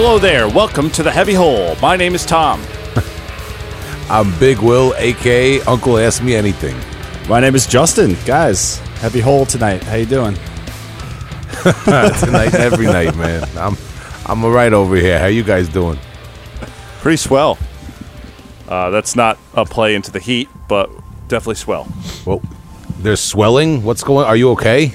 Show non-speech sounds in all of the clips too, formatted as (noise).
Hello there. Welcome to the Heavy Hole. My name is Tom. (laughs) I'm Big Will, aka Uncle Ask Me Anything. My name is Justin. Guys, heavy hole tonight. How you doing? (laughs) Tonight, every night, man. I'm I'm right over here. How you guys doing? Pretty swell. Uh, that's not a play into the heat, but definitely swell. Well, there's swelling. What's going? Are you okay?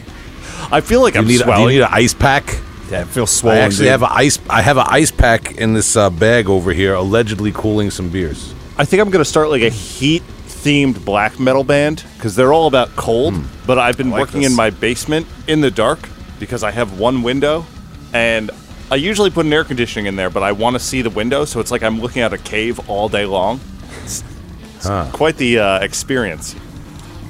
I feel like You I'm need, do you need an ice pack? Yeah, it feels I swollen. actually dude. have an ice. I have an ice pack in this uh, bag over here, allegedly cooling some beers. I think I'm going to start like a heat themed black metal band because they're all about cold. But I've been like working this. in my basement in the dark because I have one window and I usually put an air conditioning in there, but I want to see the window. So it's like I'm looking at a cave all day long. It's, it's quite the uh, experience.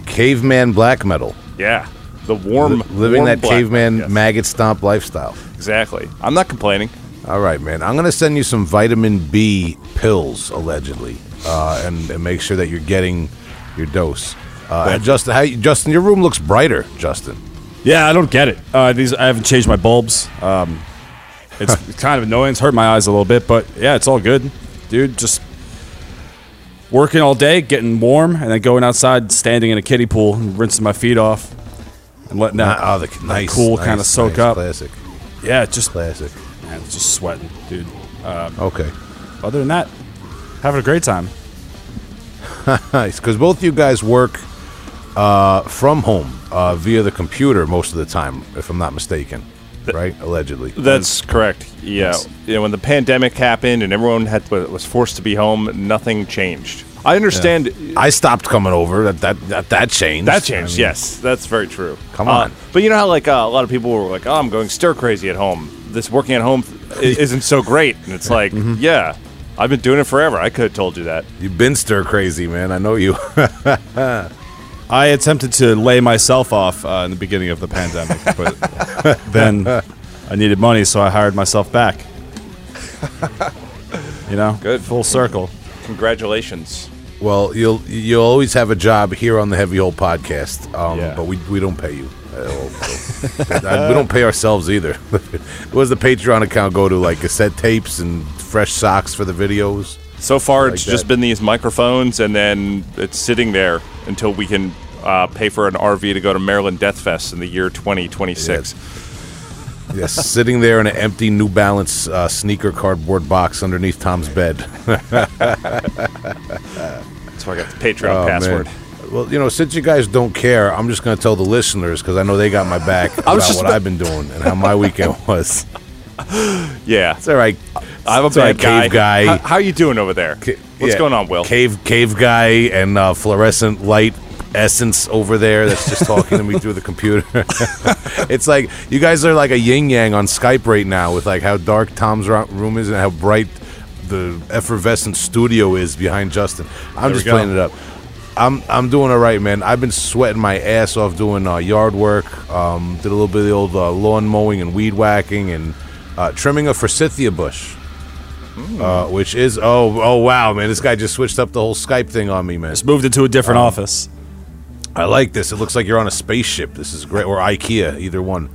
Caveman black metal, Yeah. The warm. Li- living warm that caveman metal, yes. maggot stomp lifestyle. Exactly. I'm not complaining. All right, man. I'm gonna send you some vitamin B pills, allegedly, uh, and, and make sure that you're getting your dose. Uh, and Justin, how you, Justin, your room looks brighter. Justin, Yeah, I don't get it. Uh, these I haven't changed my bulbs. Um, (laughs) it's kind of annoying. It's hurt my eyes a little bit, but yeah, it's all good, dude. Just working all day, getting warm, and then going outside, standing in a kiddie pool, and rinsing my feet off, and letting that, oh, the that nice, cool nice, kind of soak nice, up. Classic, Yeah, just classic. man, just sweating, dude. Okay, Other than that, having a great time. nice. Because both you guys work uh, from home uh, via the computer most of the time, if I'm not mistaken. Right? Allegedly. That's correct. Yeah. Yes. You know, when the pandemic happened and everyone had was forced to be home, nothing changed. I understand. I stopped coming over. That that that, that changed. That changed, I mean, yes, that's very true. Come Uh, on. but you know how like uh, a lot of people were like, "Oh, I'm going stir crazy at home. This working at home isn't so great." And it's like, Mm-hmm. yeah, I've been doing it forever. I could have told you that. You've been stir crazy, man. I know you. (laughs) I attempted to lay myself off uh, in the beginning of the pandemic, (laughs) but then I needed money, so I hired myself back. You know, Good. full circle. Congratulations. well, you'll you'll always have a job here on the Heavy Hole podcast, um, Yeah. but we we don't pay you. at all, so. (laughs) Uh, we don't pay ourselves either. (laughs) what does the Patreon account go to? Like cassette tapes and fresh socks for the videos. So far, Like it's just been these microphones, and then it's sitting there until we can uh, pay for an RV to go to Maryland Death Fest in the year 2026. Yes, sitting there in an empty New Balance uh, sneaker cardboard box underneath Tom's bed. (laughs) That's why I got the Patreon Oh, man. password. Well, you know, since you guys don't care, I'm just going to tell the listeners because I know they got my back (laughs) about what about- I've been doing and how my weekend was. (laughs) Yeah, It's all right. I'm a bad guy. cave guy. How, how you doing over there? Ca- What's yeah, going on, Will? Cave cave guy and uh, fluorescent light essence over there that's just talking to me through the computer. (laughs) it's like you guys are like a yin yang on Skype right now with like how dark Tom's room is and how bright the effervescent studio is behind Justin. I'm we just playing it up. I'm I'm doing all right, man. I've been sweating my ass off doing uh, yard work. Um, did a little bit of the old uh, lawn mowing and weed whacking and uh, trimming a forsythia bush. Uh, which is oh oh wow man. This guy just switched up the whole Skype thing on me man. Just moved into a different Um, office. I like this. It looks like you're on a spaceship. This is great. Or IKEA either one.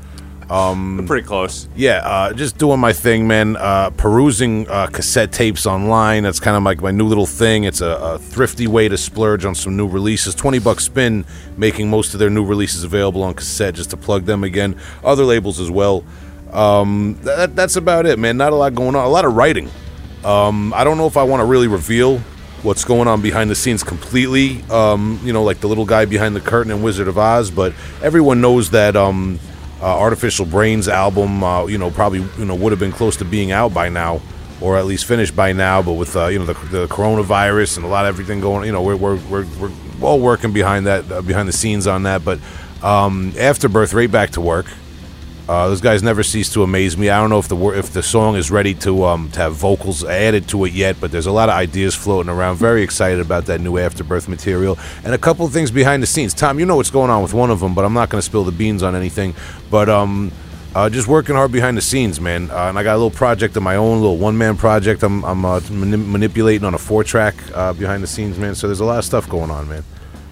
Pretty close. yeah uh, just doing my thing man. Uh, perusing uh, cassette tapes online. That's kind of like my new little thing. It's a, a thrifty way to splurge on some new releases. 20 Buck Spin making most of their new releases available on cassette just to plug them again. Other labels as well. Um, that, that's about it man. Not a lot going on. A lot of writing Um, I don't know if I want to really reveal what's going on behind the scenes completely. Um, you know, like the little guy behind the curtain in Wizard of Oz, but everyone knows that um, uh, Artificial Brains album, uh, you know, probably you know would have been close to being out by now, or at least finished by now. But with uh, you know the, the coronavirus and a lot of everything going, you know, we're we're we're, we're all working behind that uh, behind the scenes on that. But um, Afterbirth, right back to work. Uh, those guys never cease to amaze me. I don't know if the if the song is ready to um, to have vocals added to it yet, but there's a lot of ideas floating around. Very excited about that new Afterbirth material and a couple of things behind the scenes. Tom, you know what's going on with one of them, but I'm not going to spill the beans on anything. But um, uh, just working hard behind the scenes, man. Uh, and I got a little project of my own, little one man project. I'm I'm uh, mani- manipulating on a four track uh, behind the scenes, man. So there's a lot of stuff going on, man.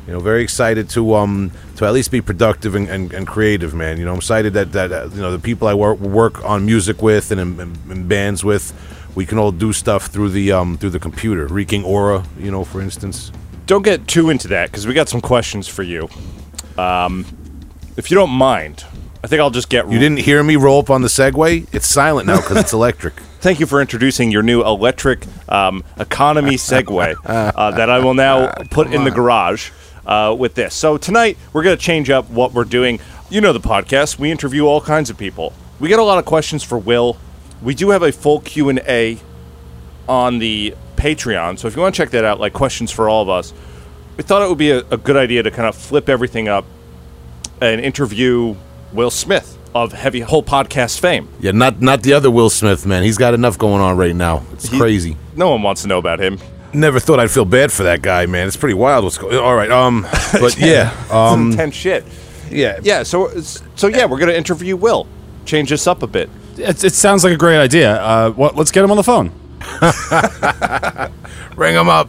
You know, very excited to um to at least be productive and, and, and creative, man. You know, I'm excited that that uh, you know the people I work work on music with and in, in, in bands with, we can all do stuff through the um through the computer. Reeking Aura, you know, for instance. Don't get too into that because we got some questions for you. Um, if you don't mind, I think I'll just get. You didn't hear me roll up on the Segway? It's silent now because it's (laughs) electric. Thank you for introducing your new electric um, economy Segway (laughs) uh, that I will now put in the garage uh, with this. So tonight we're going to change up what we're doing. You know the podcast. We interview all kinds of people. We get a lot of questions for Will. We do have a full Q and A on the Patreon. So if you want to check that out, like questions for all of us, we thought it would be a, a good idea to kind of flip everything up and interview Will Smith of Heavy Hole Podcast fame. Yeah, not not the other Will Smith, man. He's got enough going on right now. It's He- crazy. No one wants to know about him. Never thought I'd feel bad for that guy, man. It's pretty wild what's going. All right, um, (laughs) but yeah, Some um, intense shit. yeah, Yeah, so so yeah, we're gonna interview Will. Change this up a bit. It, it sounds like a great idea. Uh, what, let's get him on the phone. (laughs) Ring him up.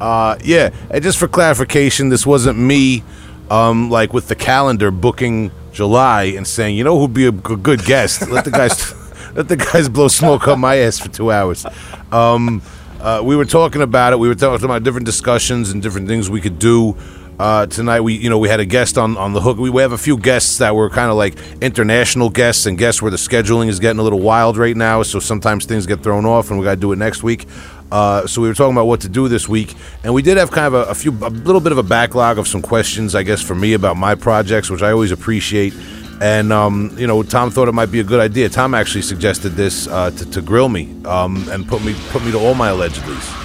Uh, yeah, and just for clarification, this wasn't me, um, like with the calendar booking July and saying, you know, who'd be a g- good guest? Let the guys, (laughs) let the guys blow smoke up my ass for two hours. Um, uh, we were talking about it. We were talking about different discussions and different things we could do. Uh, tonight we, you know, we had a guest on, on the hook. We, we have a few guests that were kind of like international guests and guests where the scheduling is getting a little wild right now. So sometimes things get thrown off, and we got to do it next week. Uh, so we were talking about what to do this week, and we did have kind of a, a few, a little bit of a backlog of some questions, I guess, for me about my projects, which I always appreciate. And um, you know, Tom thought it might be a good idea. Tom actually suggested this uh, to, to grill me um, and put me put me to all my allegedlys.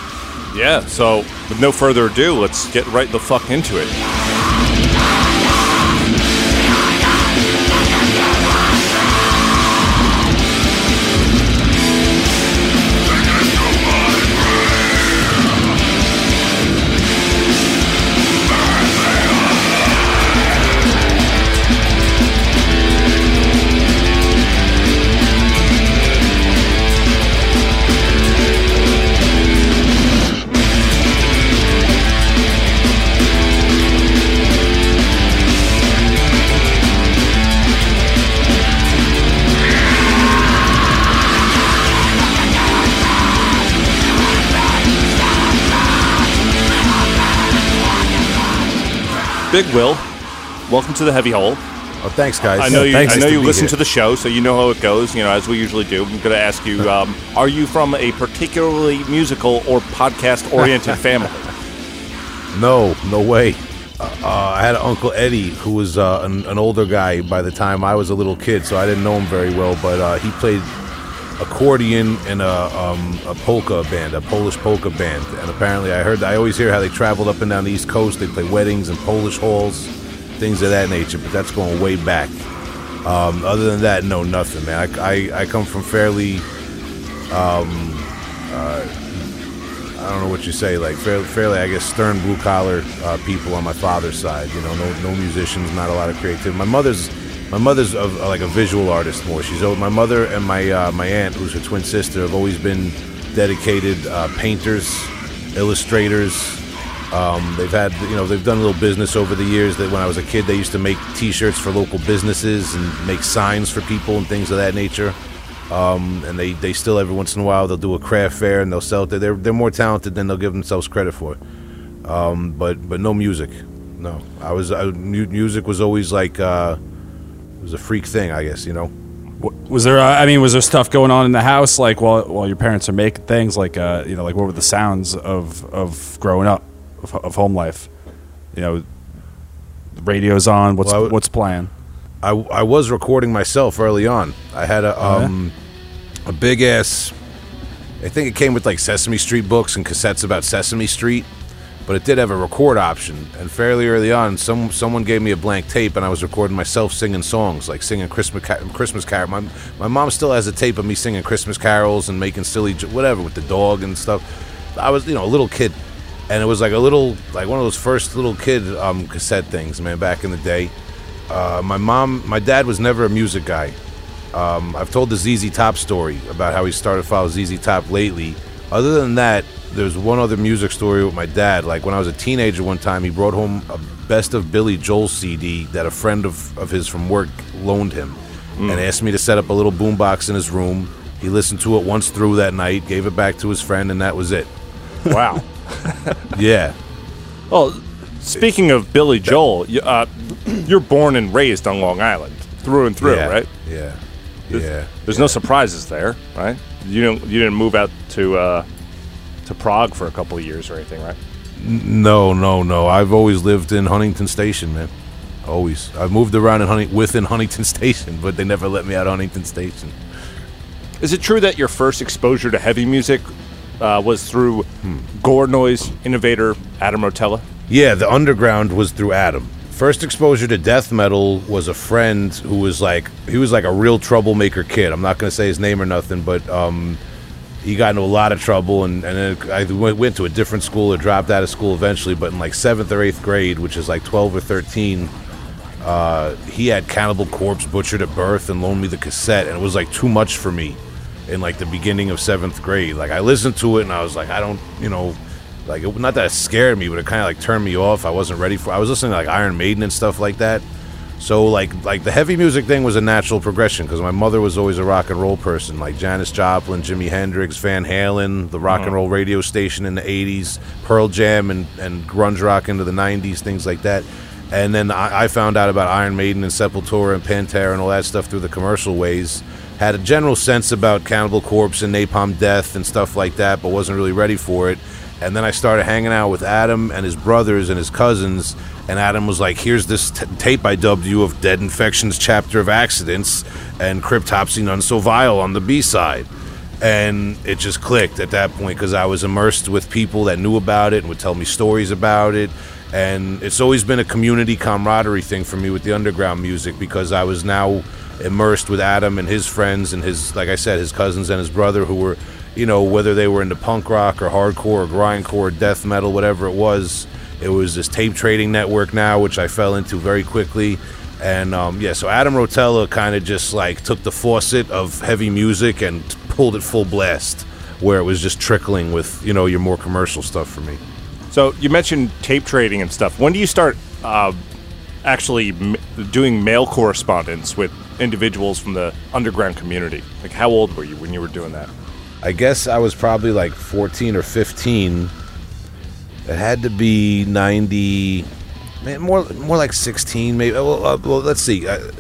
Yeah, so with no further ado, let's get right the fuck into it. Big Will, welcome to the Heavy Hole. Oh, thanks, guys. I know you. Thanks I know you listen here. to the show, so you know how it goes. You know, as we usually do. I'm going to ask you: um, Are you from a particularly musical or podcast-oriented (laughs) family? No, no way. Uh, uh, I had an Uncle Eddie who was uh, an, an older guy by the time I was a little kid, so I didn't know him very well. But uh, he played accordion and a, um, a polka band, a Polish polka band. And apparently, I heard I always hear how they traveled up and down the East Coast. They play weddings and Polish halls, things of that nature. But that's going way back. Um, other than that, no, nothing, man. I, I, I come from fairly I don't know what you say, like fairly, fairly I guess, stern blue collar uh, people on my father's side. You know, no no musicians, not a lot of creativity. My mother's my mother's a, like a visual artist more. She's my mother and my uh, my aunt, who's her twin sister, have always been dedicated uh, painters, illustrators. Um, they've had you know they've done a little business over the years. That when I was a kid, they used to make T-shirts for local businesses and make signs for people and things of that nature um, and they, they still every once in a while they'll do a craft fair and they'll sell it. They're they're more talented than they'll give themselves credit for. Um, but but no music. No, I was I, music was always like uh, was a freak thing, I guess. You know. Was there? Uh, I mean, was there stuff going on in the house, like while while your parents are making things, like uh, you know, like what were the sounds of of growing up, of, of home life? You know, radio's on. What's Well, w- what's playing? I, I was recording myself early on. I had a yeah? um, a big ass. I think it came with like Sesame Street books and cassettes about Sesame Street, but it did have a record option. And fairly early on, some someone gave me a blank tape, and I was recording myself singing songs, like singing Christmas Christmas carol. My my mom still has a tape of me singing Christmas carols and making silly whatever with the dog and stuff. I was you know a little kid, and it was like a little like one of those first little kid um, cassette things, man, back in the day. Uh, my mom, my dad was never a music guy. Um, I've told the ZZ Top story about how he started to follow ZZ Top lately. Other than that, there's one other music story with my dad. Like when I was a teenager, one time he brought home a best of Billy Joel CD that a friend of, of his from work loaned him, and asked me to set up a little boombox in his room. He listened to it once through that night, gave it back to his friend, and that was it. Wow. (laughs) Yeah. well, speaking of Billy Joel, you, uh, (clears throat) you're born and raised on Long Island, through and through, yeah. right? Yeah. There's, Yeah. There's no surprises there, right? You didn't you didn't move out to uh, to Prague for a couple of years or anything, right? No, no, no. I've always lived in Huntington Station, man. Always. I've moved around in Hunting- within (laughs) Huntington Station, but they never let me out of Huntington Station. Is it true that your first exposure to heavy music uh, was through gore noise innovator Adam Rotella? Yeah, the underground was through Adam. First exposure to death metal was a friend who was like he was like a real troublemaker kid. I'm not going to say his name or nothing, but um, he got into a lot of trouble, and and I went, went to a different school or dropped out of school eventually. But in like seventh or eighth grade, which is like 12 or 13, uh, he had Cannibal Corpse butchered at birth and loaned me the cassette, and it was like too much for me in like the beginning of seventh grade. Like I listened to it and I was like, I don't, you know, like it, not that it scared me, but it kind of like turned me off. I wasn't ready for. I was listening to like Iron Maiden and stuff like that. So like like the heavy music thing was a natural progression because my mother was always a rock and roll person, like Janis Joplin, Jimi Hendrix, Van Halen, the rock and uh-huh. roll radio station in the '80s, Pearl Jam, and and grunge rock into the '90s, things like that. And then I, I found out about Iron Maiden and Sepultura and Pantera and all that stuff through the commercial ways. Had a general sense about Cannibal Corpse and Napalm Death and stuff like that, but wasn't really ready for it. And then I started hanging out with Adam and his brothers and his cousins. And Adam was like, "Here's this t- tape I dubbed you of Dead Infections chapter of accidents and Cryptopsy None So Vile on the B side." And it just clicked at that point because I was immersed with people that knew about it and would tell me stories about it. And it's always been a community camaraderie thing for me with the underground music because I was now immersed with Adam and his friends and his, like I said, his cousins and his brother who were, you know, whether they were into punk rock or hardcore or grindcore, or death metal, whatever it was. It was this tape trading network now, which I fell into very quickly. And um, yeah, so Adam Rotella kind of just like took the faucet of heavy music and pulled it full blast, where it was just trickling with you know your more commercial stuff for me. So you mentioned tape trading and stuff. When do you start uh, actually m- doing mail correspondence with individuals from the underground community? Like, how old were you when you were doing that? I guess I was probably like 14 or 15. It had to be 90, man, more more like 16, maybe. Well, uh, well let's see. Uh,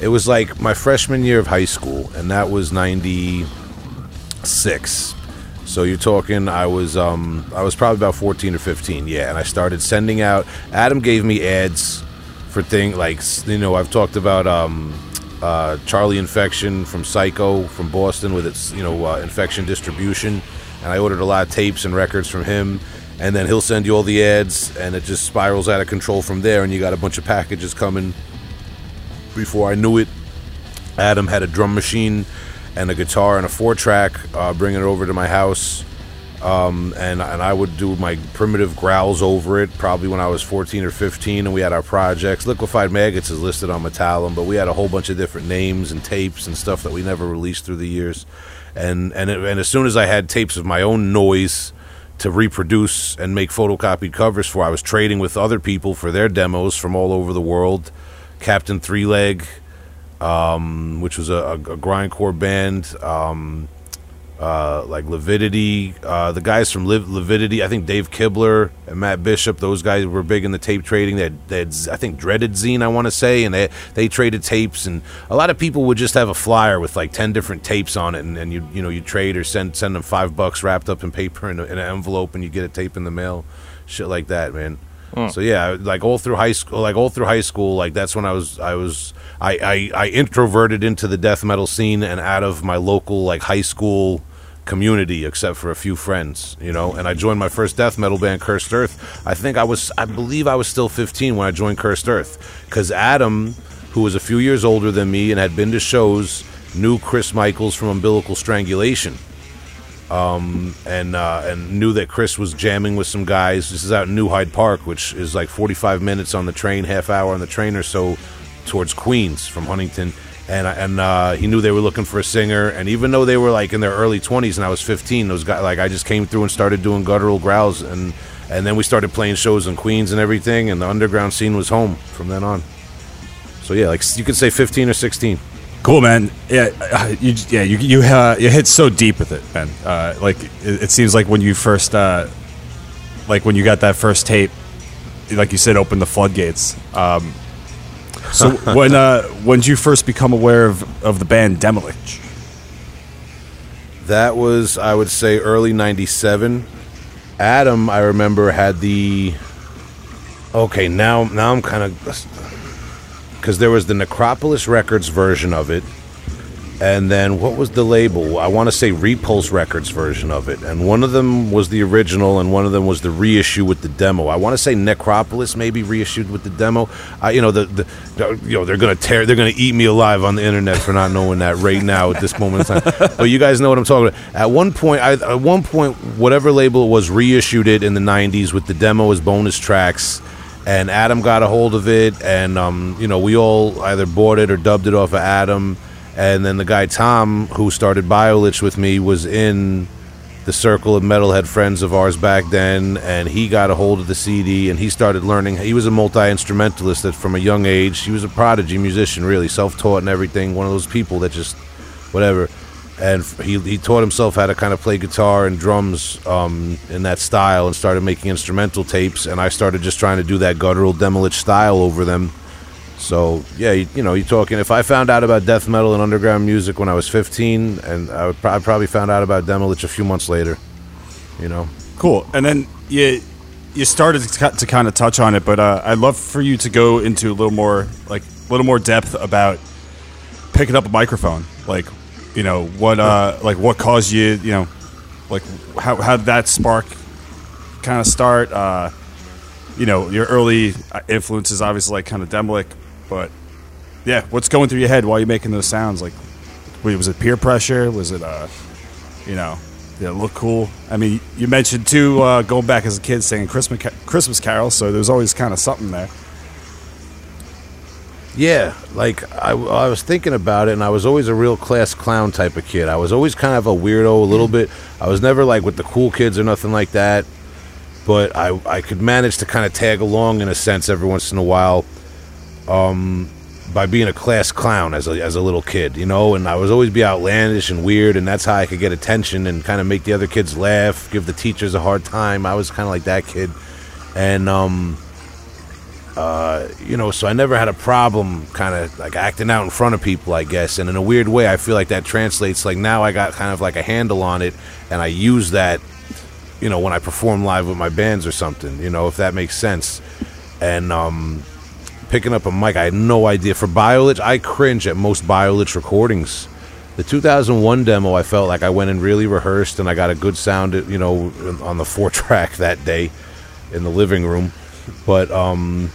it was like my freshman year of high school, and that was 96. So you're talking I was um I was probably about 14 or 15, yeah, and I started sending out Adam gave me ads for thing like you know, I've talked about um uh, Charlie Infection from Psycho from Boston with its you know uh, infection distribution, and I ordered a lot of tapes and records from him. And then he'll send you all the ads, and it just spirals out of control from there. And you got a bunch of packages coming. Before I knew it, Adam had a drum machine and a guitar and a four track, uh, bringing it over to my house. Um, and, and I would do my primitive growls over it probably when I was 14 or 15. And we had our projects. Liquefied Maggots is listed on Metallum, but we had a whole bunch of different names and tapes and stuff that we never released through the years. And, and, it, and as soon as I had tapes of my own noise to reproduce and make photocopied covers for, I was trading with other people for their demos from all over the world. Captain Three Leg, um, which was a, a, grindcore band, um, uh, like Lividity. Uh, the guys from Liv- Lividity, I think Dave Kibler and Matt Bishop, those guys were big in the tape trading. They had I think, Dreaded Zine, I want to say, and they they traded tapes. And a lot of people would just have a flyer with like ten different tapes on it, and, and you you know you trade or send send them five bucks wrapped up in paper in, a, in an envelope, and you get a tape in the mail, shit like that, man. So yeah, like all through high school, like all through high school, like that's when I was, I was, I, I, I introverted into the death metal scene and out of my local like high school community, except for a few friends, you know. And I joined my first death metal band, Cursed Earth. I think I was, I believe I was still 15 when I joined Cursed Earth, because Adam, who was a few years older than me and had been to shows, knew Chris Michaels from Umbilical Strangulation Um, and uh, and knew that Chris was jamming with some guys. This is out in New Hyde Park, which is like 45 minutes on the train, half hour on the train or so towards Queens from Huntington. And and uh, he knew they were looking for a singer. And even though they were like in their early twenties and I was fifteen, those guys like I just came through and started doing guttural growls, and and then we started playing shows in Queens and everything, and the underground scene was home from then on. So yeah, like you could say fifteen or sixteen. Cool, man. Yeah, uh, you, yeah, you you uh, you hit so deep with it, man. Uh, like it, it seems like when you first, uh, like when you got that first tape, like you said, opened the floodgates. Um, so (laughs) when uh, when did you first become aware of, of the band Demilich? That was, I would say, early '97. Adam, I remember, had the. Okay, now now I'm kind of because there was the Necropolis Records version of it, and then what was the label? I want to say Repulse Records version of it, and one of them was the original, and one of them was the reissue with the demo. I want to say Necropolis maybe reissued with the demo. I, you know, the, the, you know they're gonna tear, they're gonna eat me alive on the internet for not knowing that right now at this moment in time. (laughs) but you guys know what I'm talking about. At one point, I, at one point, whatever label it was reissued it in the '90s with the demo as bonus tracks and Adam got a hold of it, and um, you know we all either bought it or dubbed it off of Adam, and then the guy Tom who started BioLich with me was in the circle of metalhead friends of ours back then, and he got a hold of the CD and he started learning. He was a multi instrumentalist that from a young age. He was a prodigy musician, really self taught and everything. One of those people that just whatever. And he, he taught himself how to kind of play guitar and drums um, in that style and started making instrumental tapes. And I started just trying to do that guttural Demilich style over them. So yeah, you, you know, you're talking. If I found out about death metal and underground music when I was 15, and I would I probably found out about Demilich a few months later. You know, Cool. And then you you started to, to kind of touch on it, but uh, I'd love for you to go into a little more like a little more depth about picking up a microphone. Like, you know, what uh like what caused you, you know, like how how did that spark kind of start? Uh, you know, your early uh, influences obviously like kind of Demilich, but yeah, what's going through your head while you're making those sounds? Like, was it peer pressure? Was it uh, you know, did it look cool. I mean, you mentioned too uh, going back as a kid singing Christmas Christmas carols, so there's always kind of something there. Yeah, like I, I was thinking about it, and I was always a real class clown type of kid. I was always kind of a weirdo, a little bit. I was never like with the cool kids or nothing like that, but I I could manage to kind of tag along in a sense every once in a while, um, by being a class clown as a as a little kid, you know. And I was always be outlandish and weird, and that's how I could get attention and kind of make the other kids laugh, give the teachers a hard time. I was kind of like that kid, and um you know, so I never had a problem kind of like acting out in front of people, I guess. And in a weird way, I feel like that translates. Like now I got kind of like a handle on it, and I use that, you know, when I perform live with my bands or something, you know, if that makes sense. And um, picking up a mic, I had no idea. For BioLich, I cringe at most BioLich recordings. The 2001 demo, I felt like I went and really rehearsed, and I got a good sound, you know, on the four (laughs) track that day in the living room. But um,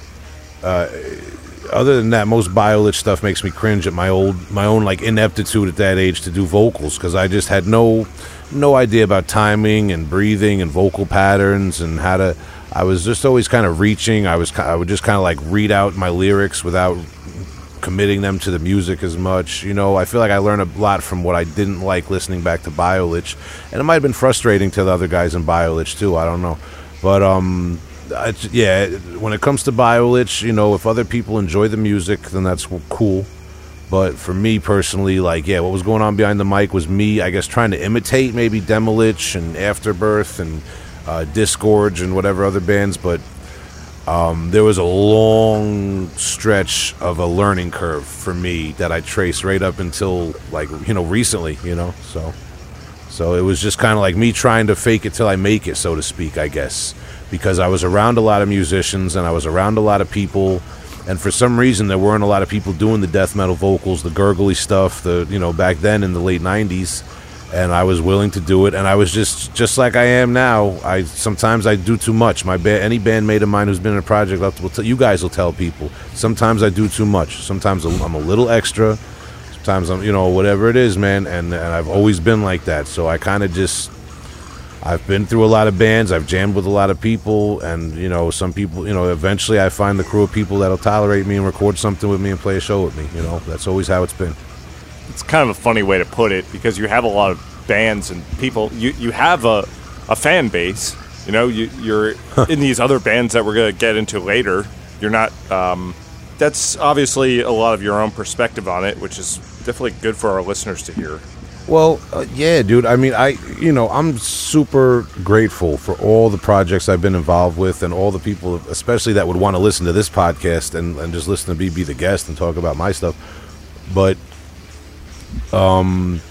other than that, most BioLich stuff makes me cringe at my old, my own like ineptitude at that age to do vocals because I just had no, no idea about timing and breathing and vocal patterns and how to. I was just always kind of reaching. I was, I would just kind of like read out my lyrics without committing them to the music as much. You know, I feel like I learned a lot from what I didn't like listening back to BioLich, and it might have been frustrating to the other guys in BioLich too. I don't know, but um, I, yeah, when it comes to BioLich, you know, if other people enjoy the music, then that's cool. But for me personally, like, yeah, what was going on behind the mic was me, I guess, trying to imitate maybe Demilich and Afterbirth and uh, Disgorge and whatever other bands, but um, there was a long stretch of a learning curve for me that I traced right up until like you know recently, you know. So, so it was just kind of like me trying to fake it till I make it, so to speak, I guess, because I was around a lot of musicians and I was around a lot of people, and for some reason there weren't a lot of people doing the death metal vocals, the gurgly stuff, the you know back then in the late '90s and I was willing to do it. And I was just just like I am now. I sometimes I do too much. My ba- any bandmate of mine who's been in a project, will tell, you guys will tell people. Sometimes I do too much. Sometimes I'm a little extra. Sometimes I'm you know whatever it is, man. And and I've always been like that. So I kind of just I've been through a lot of bands. I've jammed with a lot of people, and you know, some people. You know, eventually I find the crew of people that'll tolerate me and record something with me and play a show with me. You know, that's always how it's been. It's kind of a funny way to put it because you have a lot of bands and people. You you have a a fan base. You know, you, you're (laughs) in these other bands that we're gonna get into later. You're not. Um, that's obviously a lot of your own perspective on it, which is definitely good for our listeners to hear. Well, uh, yeah, dude. I mean, I, you know, I'm super grateful for all the projects I've been involved with and all the people, especially that would want to listen to this podcast and, and just listen to me be the guest and talk about my stuff. But, um,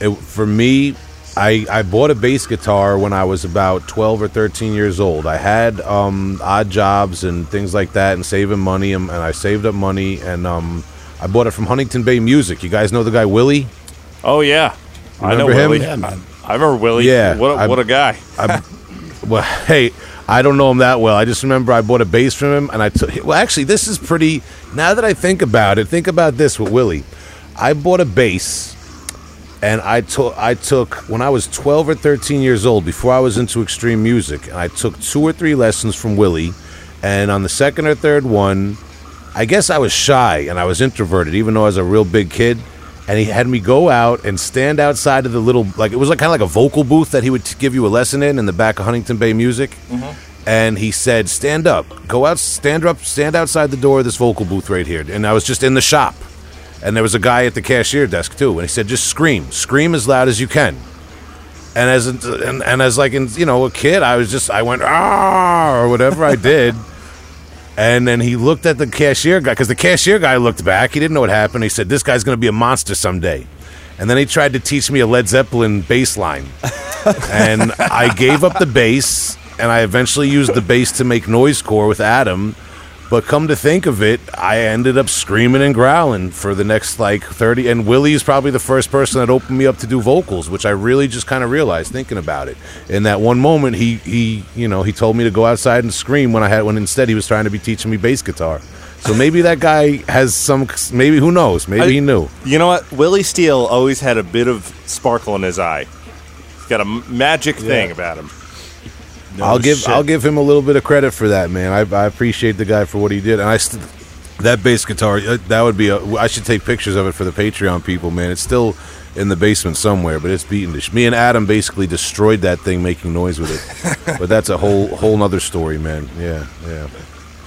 it, for me, I, I bought a bass guitar when I was about 12 or 13 years old. I had um, odd jobs and things like that and saving money, and, and I saved up money, and um, I bought it from Huntington Bay Music. You guys know the guy Willie? Oh yeah, I know Remember him? Willie. Yeah, man. I remember Willie. Yeah, what a, I- what a guy. I, well, (laughs) hey, I don't know him that well. I just remember I bought a bass from him, and I took. Well, actually, this is pretty. Now that I think about it, think about this with Willie. I bought a bass, and I took. I took when I was twelve or thirteen years old, before I was into extreme music, and I took two or three lessons from Willie. And on the second or third one, I guess I was shy and I was introverted, even though I was a real big kid. And he had me go out and stand outside of the little, like it was like kind of like a vocal booth that he would t- give you a lesson in in the back of Huntington Bay Music. Mm-hmm. And he said, "Stand up, go out, stand up, stand outside the door of this vocal booth right here." And I was just in the shop, and there was a guy at the cashier desk too. And he said, "Just scream, scream as loud as you can." And as and, and as like in you know a kid, I was just I went ah or whatever I did. (laughs) And then he looked at the cashier guy because the cashier guy looked back. He didn't know what happened. He said, "This guy's going to be a monster someday." And then he tried to teach me a Led Zeppelin bass line, (laughs) and I gave up the bass. And I eventually used the bass to make noise core with Adam. But come to think of it, I ended up screaming and growling for the next like 30. And Willie's probably the first person that opened me up to do vocals, which I really just kind of realized thinking about it. In that one moment, he, he, you know, he told me to go outside and scream when I had, when instead he was trying to be teaching me bass guitar. So maybe that guy has some, maybe who knows? Maybe I- he knew. You know what? Willie Steele always had a bit of sparkle in his eye. He's got a magic thing about him. I'll give shit. I'll give him a little bit of credit for that, man. I, I appreciate the guy for what he did, and I st- that bass guitar uh, that would be a. I should take pictures of it for the Patreon people, man. It's still in the basement somewhere, but it's beaten to sh- me and Adam basically destroyed that thing making noise with it. (laughs) but that's a whole whole nother story, man. Yeah, yeah.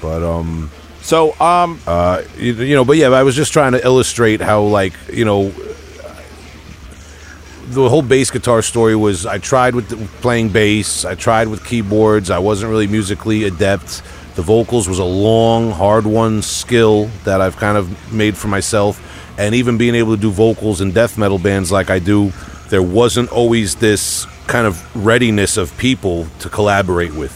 But um, So, um, uh, you, you know, but yeah, I was just trying to illustrate how, like, you know, the whole bass guitar story was I tried with the, playing bass, I tried with keyboards, I wasn't really musically adept. The vocals was a long, hard one skill that I've kind of made for myself, and even being able to do vocals in death metal bands like I do, there wasn't always this kind of readiness of people to collaborate with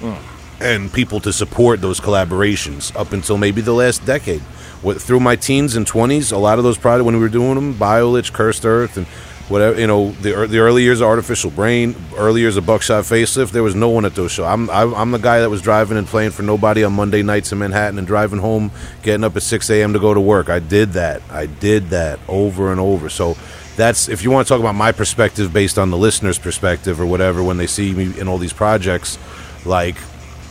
hmm. and people to support those collaborations up until maybe the last decade. What, through my teens and 20s, a lot of those projects, when we were doing them, Biolich, Cursed Earth, and whatever, you know, the, the early years of Artificial Brain, early years of Buckshot Facelift, there was no one at those shows. I'm, I'm, I'm the guy that was driving and playing for nobody on Monday nights in Manhattan and driving home, getting up at 6 a.m. to go to work. I did that. I did that over and over. So that's, if you want to talk about my perspective based on the listener's perspective or whatever, when they see me in all these projects, like,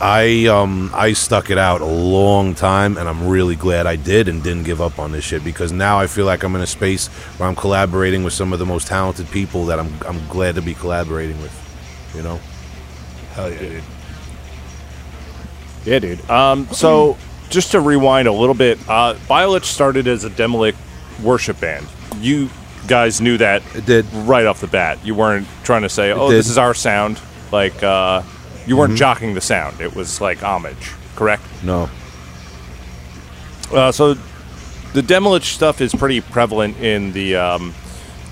I um I stuck it out a long time and I'm really glad I did and didn't give up on this shit because now I feel like I'm in a space where I'm collaborating with some of the most talented people that I'm I'm glad to be collaborating with. You know? Hell yeah, dude. yeah, dude. Um, so, just to rewind a little bit, uh, Biolich started as a Demilich worship band. You guys knew that It did. right off the bat. You weren't trying to say, "Oh, this is our sound." Like, uh, you weren't jocking the sound. It was like homage, correct? No. Uh, so the Demilich stuff is pretty prevalent in the um,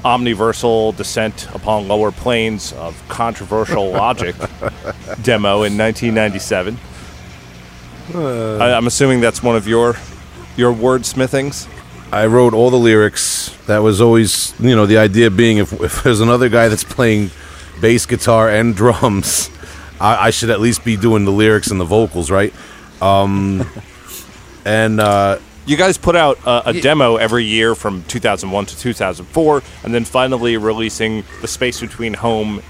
omniversal descent upon lower planes of controversial (laughs) logic demo in 1997. I, I'm assuming that's one of your your wordsmithings. I wrote all the lyrics. That was always, you know, the idea being if, if there's another guy that's playing bass guitar and drums, I, I should at least be doing the lyrics and the vocals, right? Um, (laughs) and uh, You guys put out a, a demo every year from 2001 to 2004, and then finally releasing the space between home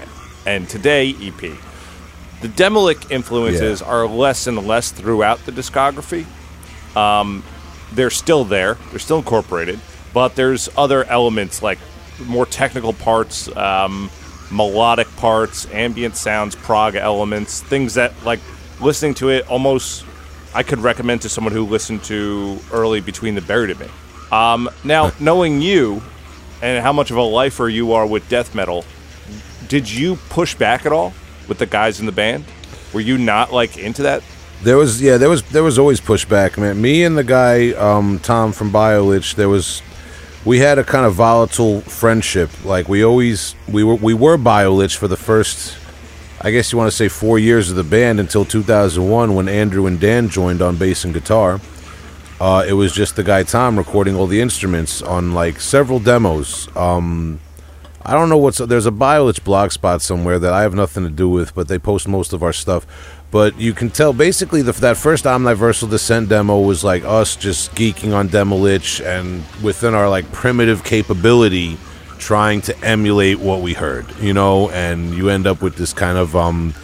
and Today EP. The Demilich influences Yeah. are less and less throughout the discography. Um, they're still there, they're still incorporated, but there's other elements like more technical parts, um, melodic parts, ambient sounds, prog elements, things that like listening to it almost I could recommend to someone who listened to early Between the Buried and Me. Um, now, (laughs) knowing you and how much of a lifer you are with death metal, did you push back at all with the guys in the band? Were you not like into that? There was yeah, there was there was always pushback, man. Me and the guy um, Tom from BioLich, there was we had a kind of volatile friendship. Like we always we were we were BioLich for the first I guess you want to say 4 years of the band until 2001 when Andrew and Dan joined on bass and guitar. Uh, it was just the guy Tom recording all the instruments on like several demos. Um, I don't know what's there's a BioLich blog spot somewhere that I have nothing to do with, but they post most of our stuff. But you can tell basically the, that first Omniversal Descent demo was like us just geeking on Demilich and within our like primitive capability trying to emulate what we heard, you know, and you end up with this kind of um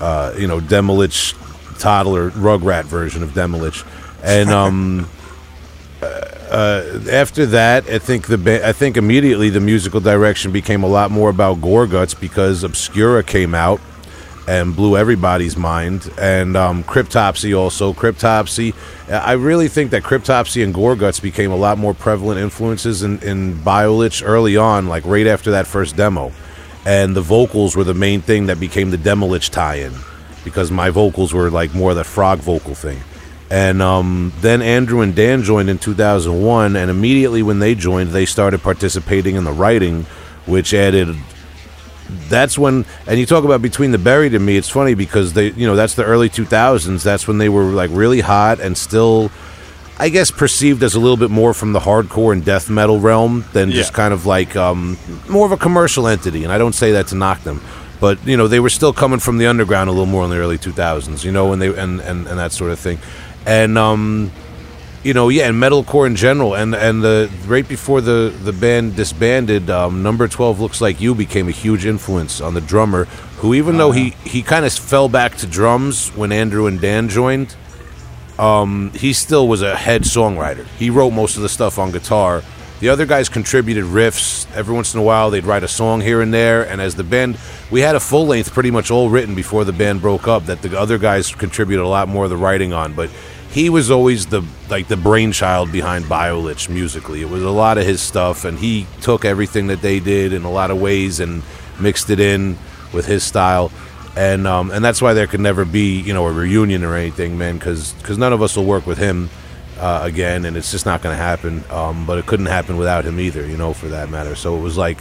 uh you know Demilich toddler rugrat version of Demilich. And um (laughs) uh, after that, I think the ba- I think immediately the musical direction became a lot more about Gorguts because Obscura came out and blew everybody's mind, and um, Cryptopsy also. Cryptopsy, I really think that Cryptopsy and Gorguts became a lot more prevalent influences in, in Biolich early on, like right after that first demo, and the vocals were the main thing that became the Demilich tie-in because my vocals were like more the frog vocal thing. And um, then Andrew and Dan joined in 2001, and immediately when they joined, they started participating in the writing, which added. That's when, and you talk about between the buried and me. It's funny because they, you know, that's the early 2000s. That's when they were like really hot and still, I guess, perceived as a little bit more from the hardcore and death metal realm than just kind of like um, more of a commercial entity. And I don't say that to knock them, but you know, they were still coming from the underground a little more in the early 2000s. You know, and they and and, and that sort of thing, and um, you know, yeah, and metalcore in general, and and the right before the the band disbanded, um, Number Twelve looks like you became a huge influence on the drummer, who even though he he kind of fell back to drums when Andrew and Dan joined, um, he still was a head songwriter. He wrote most of the stuff on guitar. The other guys contributed riffs. Every once in a while, they'd write a song here and there. And as the band, we had a full length pretty much all written before the band broke up that the other guys contributed a lot more of the writing on. But he was always the like the brainchild behind Biolich musically. It was a lot of his stuff, and he took everything that they did in a lot of ways and mixed it in with his style. And um, and that's why there could never be you know a reunion or anything, man, because because none of us will work with him uh, again, and it's just not going to happen. Um, but it couldn't happen without him either, you know, for that matter. So it was like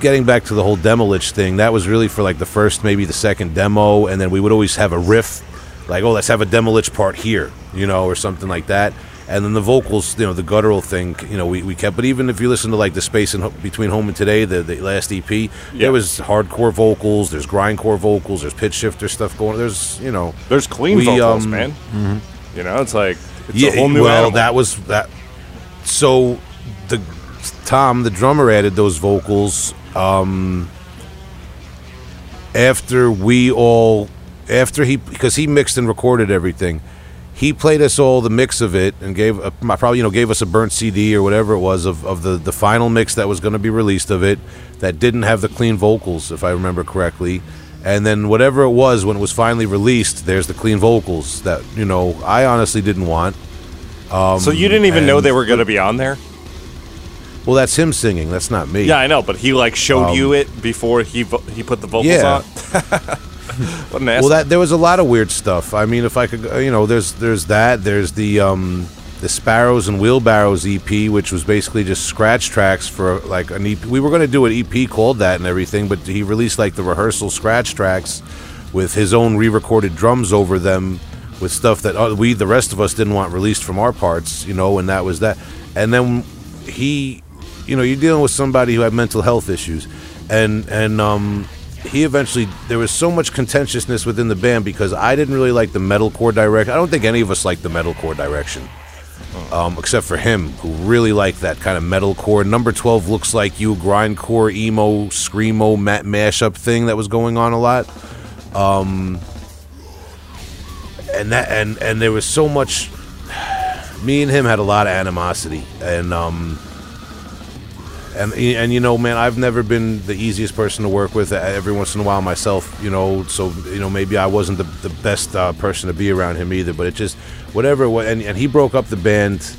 getting back to the whole Demilich thing. That was really for like the first, maybe the second demo, and then we would always have a riff, like oh, let's have a Demilich part here, you know, or something like that. And then the vocals, you know, the guttural thing, you know, we, we kept. But even if you listen to like the space in, between home and today, the, the last EP, Yeah. there was hardcore vocals, there's grindcore vocals, there's pitch shifter stuff going. There's you know, There's clean We, vocals, um, man. You know, it's like it's a whole new well, animal. that was that. So, the Tom, the drummer, added those vocals um, after we all after he because he mixed and recorded everything. He played us all the mix of it and gave a, probably you know gave us a burnt CD or whatever it was of, of the the final mix that was going to be released of it that didn't have the clean vocals if I remember correctly. And then whatever it was when it was finally released, there's the clean vocals that you know I honestly didn't want. so you didn't even know they were going to be on there? Well, that's him singing. That's not me. Yeah, I know, but he like showed you it before he vo- he put the vocals Um, Yeah. on. (laughs) (laughs) what an ass. Well, that there was a lot of weird stuff. I mean, if I could, uh, you know, there's there's that. There's the um the Sparrows and Wheelbarrows EP, which was basically just scratch tracks for like an EP. We were going to do an EP called that and everything, but he released like the rehearsal scratch tracks with his own re-recorded drums over them with stuff that uh, we the rest of us didn't want released from our parts, you know, and that was that. And then he, you know, you're dealing with somebody who had mental health issues, and and um, he eventually there was so much contentiousness within the band because I didn't really like the metalcore direction. I don't think any of us liked the metalcore direction. um, except for him, who really liked that kind of metalcore. Number 12 looks like you, grindcore, emo, screamo, ma- mashup thing that was going on a lot. Um, and that and and there was so much. (sighs) Me and him had a lot of animosity, and um, and and you know, man, I've never been the easiest person to work with. Uh, Every once in a while, myself, you know, so you know, maybe I wasn't the, the best uh, person to be around him either. But it just whatever. And and he broke up the band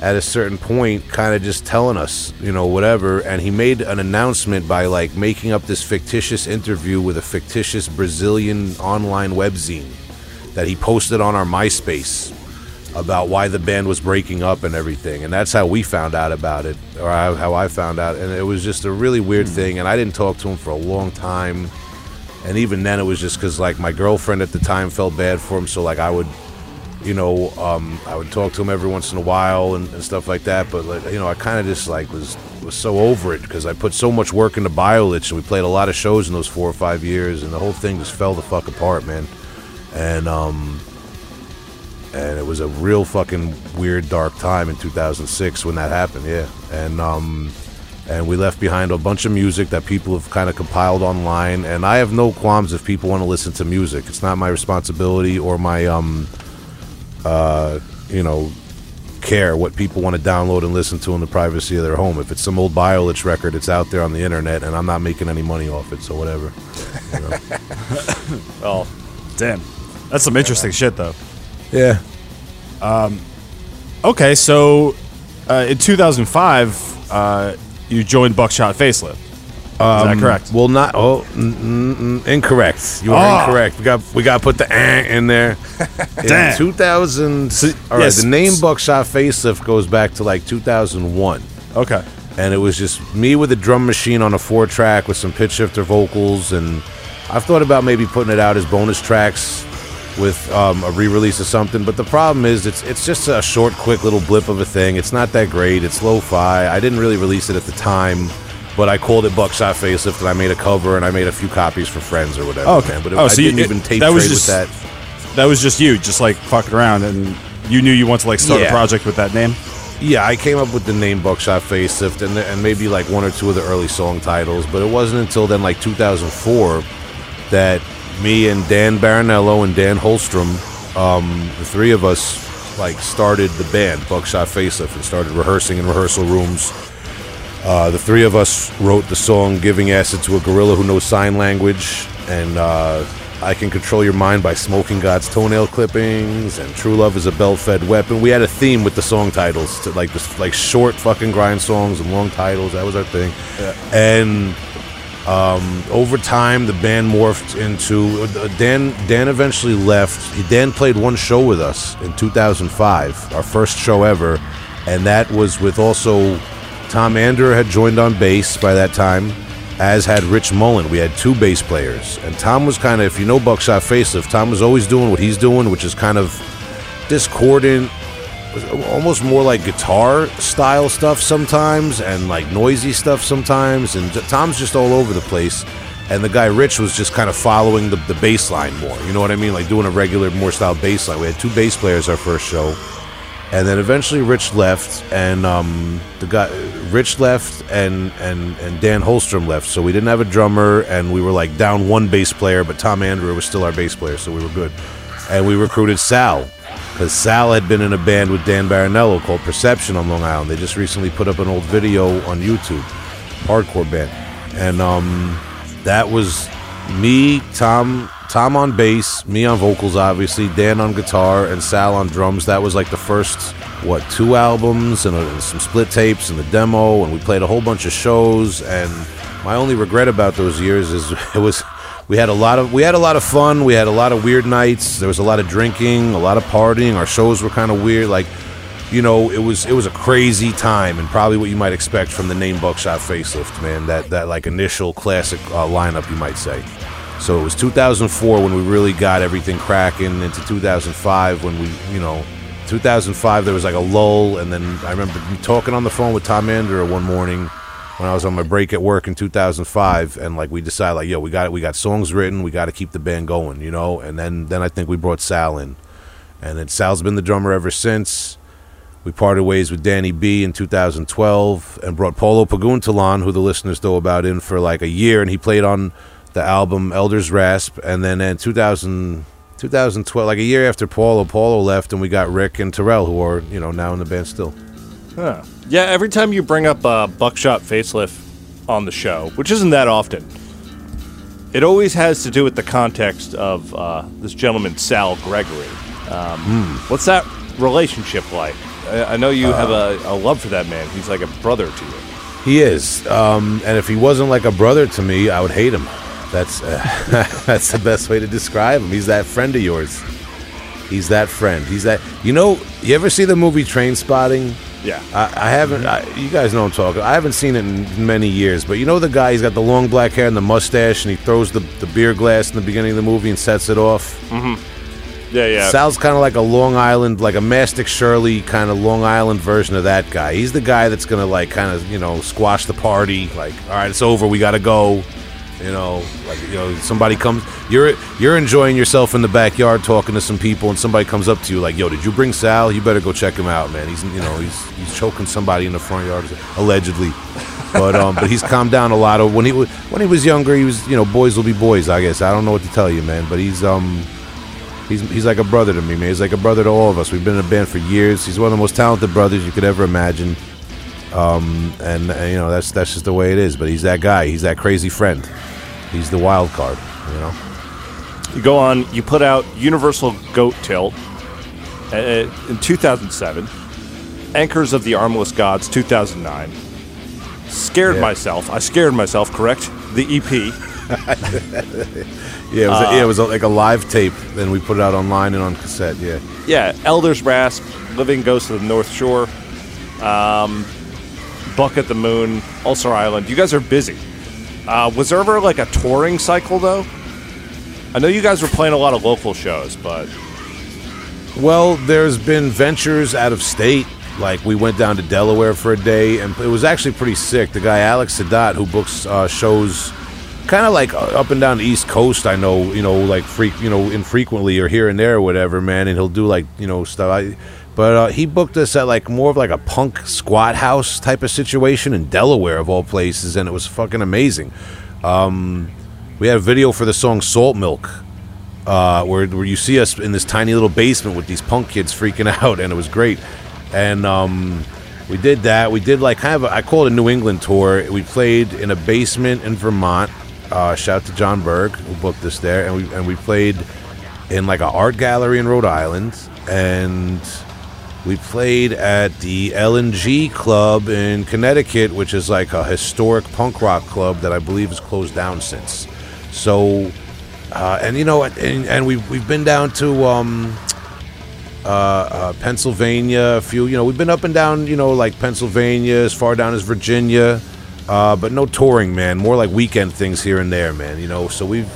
at a certain point, kind of just telling us, you know, whatever. And he made an announcement by like making up this fictitious interview with a fictitious Brazilian online webzine that he posted on our MySpace about why the band was breaking up and everything. And that's how we found out about it, or how I found out. And it was just a really weird thing. And I didn't talk to him for a long time. And even then, it was just because like my girlfriend at the time felt bad for him. So like I would, you know, um, I would talk to him every once in a while and, and stuff like that. But like you know, I kind of just like was was so over it because I put so much work into Biolich and we played a lot of shows in those four or five years, and the whole thing just fell the fuck apart, man. And um, and it was a real fucking weird dark time in 2006 when that happened yeah and um and we left behind a bunch of music that people have kind of compiled online and i have no qualms if people want to listen to music it's not my responsibility or my um uh you know care what people want to download and listen to in the privacy of their home if it's some old biolich record it's out there on the internet and i'm not making any money off it so whatever you know? (laughs) Well, damn. That's some interesting shit, though. Yeah Um, Okay, so uh, in 2005, uh, you joined Buckshot Facelift. Is that correct? Well, not oh, mm, mm, mm, incorrect. You are Oh. incorrect. We got we got to put the eh in there. (laughs) In Damn. 2000. all right, yes. the name Buckshot Facelift goes back to like 2001, Okay. and it was just me with a drum machine on a four track with some pitch shifter vocals, and I've thought about maybe putting it out as bonus tracks with um, a re-release of something. But the problem is, it's it's just a short, quick little blip of a thing. It's not that great. It's lo-fi. I didn't really release it at the time. But I called it Buckshot Facelift, and I made a cover, and I made a few copies for friends or whatever. Oh, okay. man. But it, Oh, I so you- didn't even tape that was trade just- with that. That was just you, just like fucking around, and you knew you wanted to like start Yeah. a project with that name. Yeah, I came up with the name Buckshot Facelift and, and maybe like one or two of the early song titles, but it wasn't until then, like 2004, that me and Dan Baranello and Dan Holstrom, um, the three of us, like started the band Buckshot Facelift and started rehearsing in rehearsal rooms. Uh, the three of us wrote the song "Giving Acid to a Gorilla Who Knows Sign Language," and uh, "I Can Control Your Mind by Smoking God's Toenail Clippings," and "True Love Is a Belt-Fed Weapon." We had a theme with the song titles, to like this, like short fucking grind songs and long titles. That was our thing, and um, over time the band morphed into uh, Dan. Dan eventually left. Dan played one show with us in 2005, our first show ever, and that was with also Tom Andrew had joined on bass by that time, as had Rich Mullen. We had two bass players, and Tom was kind of, if you know Buckshot Facelift, Tom was always doing what he's doing, which is kind of discordant, almost more like guitar style stuff sometimes, and like noisy stuff sometimes. And Tom's just all over the place. And the guy Rich was just kind of following the, the bass line more. You know what I mean? Like doing a regular, more style bass line. We had two bass players our first show. And then eventually Rich left, and um, the guy Rich left, and, and and Dan Holstrom left. So we didn't have a drummer, and we were like down one bass player, but Tom Andrew was still our bass player, so we were good. And we recruited Sal, because Sal had been in a band with Dan Baranello called Perception on Long Island. They just recently put up an old video on YouTube, hardcore band, and um, that was me, Tom, Tom on bass, me on vocals, obviously, Dan on guitar, and Sal on drums. That was like the first what two albums and, uh, and some split tapes and the demo, and we played a whole bunch of shows. And my only regret about those years is (laughs) it was we had a lot of we had a lot of fun. We had a lot of weird nights. There was a lot of drinking, a lot of partying. Our shows were kind of weird, like you know, it was it was a crazy time, and probably what you might expect from the name Buckshot Facelift, man. That that like initial classic uh, lineup, you might say. So it was 2004 when we really got everything cracking. Into 2005 when we, you know, 2005 there was like a lull, and then I remember talking on the phone with Tom Andrew one morning when I was on my break at work in 2005, and like we decided like, yo, we got it, we got songs written, we got to keep the band going, you know. And then then I think we brought Sal in, and then Sal's been the drummer ever since. We parted ways with Danny B in 2012 and brought Paulo Paguntalan, who the listeners know about, in for like a year, and he played on the album Elders Rasp. And then in 2000, 2012, like a year after Paulo, Paulo left, and we got Rick and Terrell, who are you know now in the band still. Yeah, every time you bring up uh, Buckshot Facelift on the show, which isn't that often, it always has to do with the context of uh, this gentleman, Sal Gregory. Um, What's that relationship like? I, I know you have a, a love for that man. He's like a brother to you. He is, um, and if he wasn't like a brother to me, I would hate him. That's uh, (laughs) that's the best way to describe him. He's that friend of yours. He's that friend. He's that. You know, you ever see the movie Train Spotting? Yeah. I, I haven't. I, you guys know I'm talking. I haven't seen it in many years, but you know the guy. He's got the long black hair and the mustache, and he throws the, the beer glass in the beginning of the movie and sets it off. Mm-hmm. yeah, yeah. Sal's kind of like a Long Island, like a Mastic Shirley kind of Long Island version of that guy. He's the guy that's gonna like kind of you know squash the party. Like, all right, it's over. We gotta go. You know, like you know, somebody comes. You're you're enjoying yourself in the backyard talking to some people, and somebody comes up to you like, "Yo, did you bring Sal? You better go check him out, man. He's you know he's he's choking somebody in the front yard allegedly." But um, but he's calmed down a lot. Of when he was when he was younger, he was you know boys will be boys. I guess I don't know what to tell you, man. But he's um He's, he's like a brother to me, man. He's like a brother to all of us. We've been in a band for years. He's one of the most talented brothers you could ever imagine. Um, and, and, you know that's that's just the way it is. But he's that guy. He's that crazy friend. He's the wild card. You know. You go on. You put out Universal Goat Tilt uh, in 2007. Anchors of the Armless Gods 2009. Scared Yeah. myself. I scared myself. Correct. The EP. (laughs) Yeah, it was, a, yeah, it was a, like a live tape. Then we put it out online and on cassette. Yeah. Yeah, Elders Rasp, Living Ghosts of the North Shore, um, Buck at the Moon, Ulcer Island. You guys are busy. Uh, was there ever like a touring cycle though? I know you guys were playing a lot of local shows, but Well, there's been ventures out of state. Like we went down to Delaware for a day, and it was actually pretty sick. The guy Alex Sadat, who books uh, shows, kind of like uh, up and down the East Coast. I know, you know, like freak, you know, infrequently or here and there or whatever, man. And he'll do like you know stuff. I, but uh, he booked us at like more of like a punk squat house type of situation in Delaware of all places, and it was fucking amazing. Um, we had a video for the song Salt Milk uh, where, where you see us in this tiny little basement with these punk kids freaking (laughs) out, and it was great. And um, we did that. We did like kind of a, I call it a New England tour. We played in a basement in Vermont. Uh, shout out to John Berg who booked us there, and we and we played in like an art gallery in Rhode Island, and we played at the LNG Club in Connecticut, which is like a historic punk rock club that I believe has closed down since. So uh, and you know, and, and we've we've been down to um, uh, uh, Pennsylvania. A few, you know, we've been up and down, you know, like Pennsylvania, as far down as Virginia, uh, but no touring, man. More like weekend things here and there, man. You know, so we've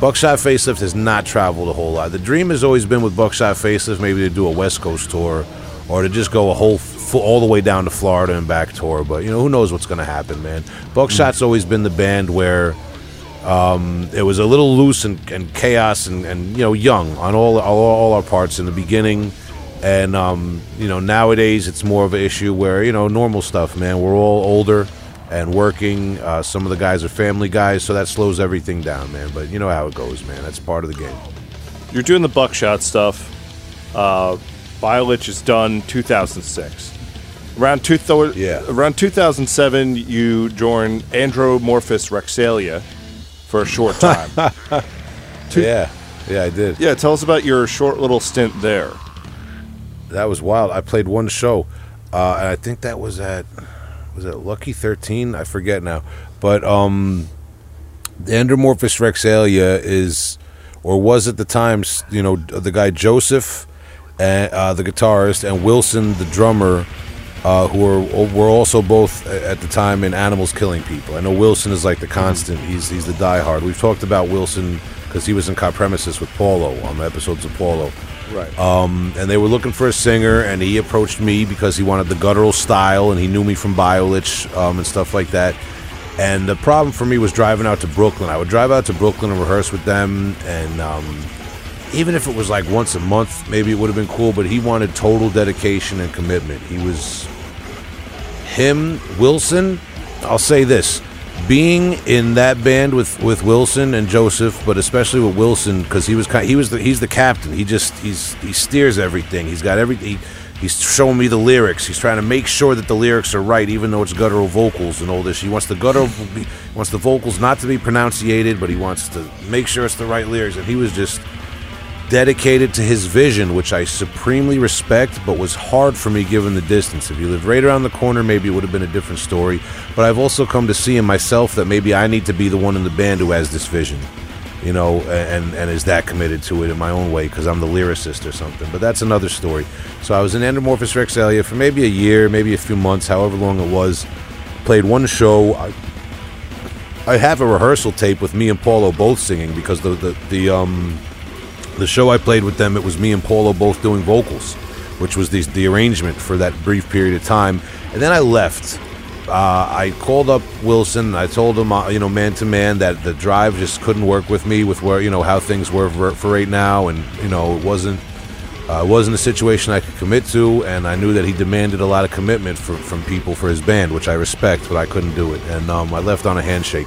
Buckshot Facelift has not traveled a whole lot. The dream has always been with Buckshot Facelift, maybe to do a West Coast tour, or to just go a whole all the way down to Florida and back tour. But you know, who knows what's going to happen, man. Buckshot's always been the band where it was a little loose and, and chaos and, and you know young on all, all all our parts in the beginning and um, you know nowadays it's more of an issue where you know normal stuff man we're all older and working uh, some of the guys are family guys so that slows everything down man but you know how it goes man that's part of the game you're doing the buckshot stuff. Uh, Biolich is done 2006. Around two th- Yeah. around 2007, you joined Andromorphous Rexalia for a short time. (laughs) yeah yeah i did yeah, tell us about your short little stint there. that was wild i played one show uh, and i think that was at was it lucky 13 i forget now but um the Andromorphous Rexalia is, or was at the time, you know, the guy Joseph, uh, uh, the guitarist, and Wilson, the drummer, uh, who were were also both at the time in Animals Killing People. I know Wilson is like the constant. He's he's the diehard. We've talked about Wilson because he was in Cop Premises with Paulo on the episodes of Paulo Right. um, and they were looking for a singer, and he approached me because he wanted the guttural style, and he knew me from Biolich um, and stuff like that. And the problem for me was driving out to Brooklyn. I would drive out to Brooklyn and rehearse with them, and um, even if it was like once a month, maybe it would have been cool. But he wanted total dedication and commitment. He was him, Wilson. I'll say this: being in that band with, with Wilson and Joseph, but especially with Wilson because he was kind, he was the, he's the captain. He just he's he steers everything. He's got everything. He, he's showing me the lyrics. He's trying to make sure that the lyrics are right, even though it's guttural vocals and all this. He wants the guttural, he wants the vocals not to be pronunciated, but he wants to make sure it's the right lyrics. And he was just dedicated to his vision, which I supremely respect, but was hard for me given the distance. If you lived right around the corner, maybe it would have been a different story. But I've also come to see in myself that maybe I need to be the one in the band who has this vision, you know, and and is that committed to it in my own way because I'm the lyricist or something. But that's another story. So I was in Endomorphous Rexalia for maybe a year, maybe a few months, however long it was. Played one show. I, I have a rehearsal tape with me and Paulo both singing because the the, the um the show I played with them, it was me and Paulo both doing vocals, which was the, the arrangement for that brief period of time. And then I left. Uh, I called up Wilson. I told him, uh, you know, man to man, that the drive just couldn't work with me with where, you know, how things were for, for right now, and you know, it wasn't. Uh, wasn't a situation I could commit to, and I knew that he demanded a lot of commitment for, from people for his band, which I respect, but I couldn't do it. And um, I left on a handshake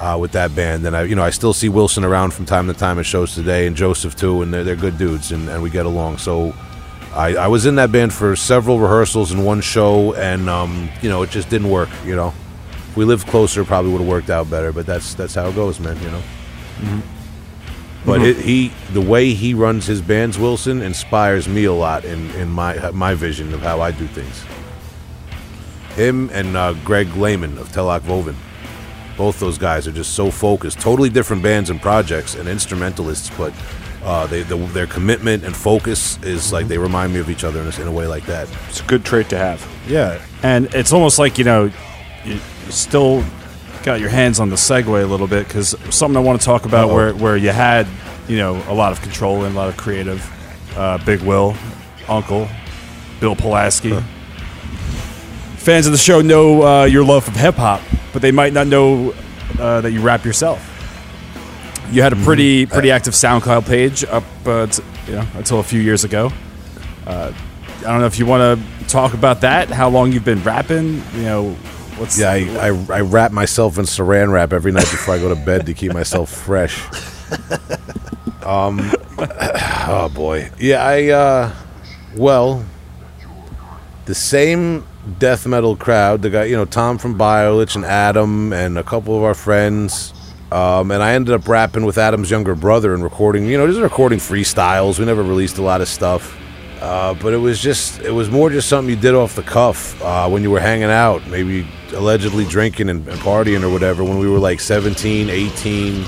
uh, with that band. And I, you know, I still see Wilson around from time to time at shows today, and Joseph too, and they're, they're good dudes, and, and we get along. So I, I was in that band for several rehearsals and one show, and um, you know, it just didn't work. You know, if we lived closer, probably would have worked out better. But that's that's how it goes, man. You know. But it, he, the way he runs his bands, Wilson, inspires me a lot in, in my my vision of how I do things. Him and uh, Greg Lehman of Telak Voven, both those guys are just so focused. Totally different bands and projects and instrumentalists, but uh, they the, their commitment and focus is like they remind me of each other in a, in a way like that. It's a good trait to have. Yeah, and it's almost like you know, you, you still got your hands on the segue a little bit because something I want to talk about Uh-oh. where where you had you know a lot of control and a lot of creative. Uh, Big Will, Uncle, Bill Pulaski. Fans of the show know uh, your love of hip hop, but they might not know uh, that you rap yourself. You had a pretty pretty active SoundCloud page up, uh, t- you know, until a few years ago. Uh, I don't know if you want to talk about that. How long you've been rapping? You know, what's Yeah, I, I, I wrap myself in saran wrap every night before I go to bed to keep myself fresh. (laughs) Um, (coughs) oh boy, yeah, I uh, well, the same death metal crowd, the guy, you know, Tom from Biolich and Adam and a couple of our friends. Um, and I ended up rapping with Adam's younger brother and recording, you know, just recording freestyles. We never released a lot of stuff. Uh, but it was just, it was more just something you did off the cuff uh, when you were hanging out, maybe allegedly drinking and, and partying or whatever when we were like 17, 18,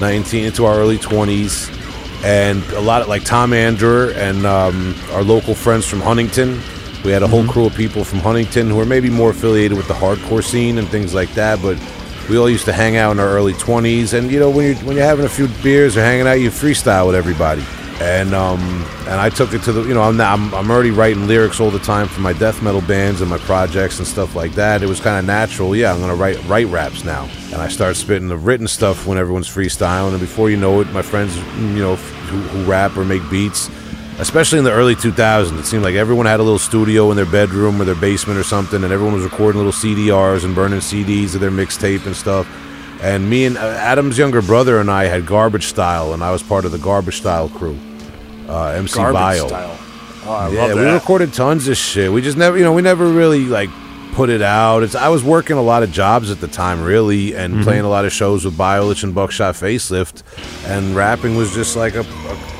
19, into our early 20s. And a lot of like Tom Andrew and um, our local friends from Huntington. We had a whole crew of people from Huntington who are maybe more affiliated with the hardcore scene and things like that, but we all used to hang out in our early 20s and you know when you're, when you're having a few beers or hanging out you freestyle with everybody. And um and I took it to the you know I'm not, I'm, I'm already writing lyrics all the time for my death metal bands and my projects and stuff like that. It was kind of natural. Yeah I'm gonna write write raps now. And I start spitting the written stuff when everyone's freestyling. And before you know it my friends you know who, who rap or make beats especially in the early 2000s it seemed like everyone had a little studio in their bedroom or their basement or something and everyone was recording little cdrs and burning cds of their mixtape and stuff. And me and uh, adam's younger brother and i had garbage style and i was part of the garbage style crew uh, mc Garbage bio. Style. Oh, I yeah we recorded tons of shit. We just never you know we never really like put it out. It's i was working a lot of jobs at the time really and Mm-hmm. playing a lot of shows with biolich and buckshot facelift and rapping was just like a, a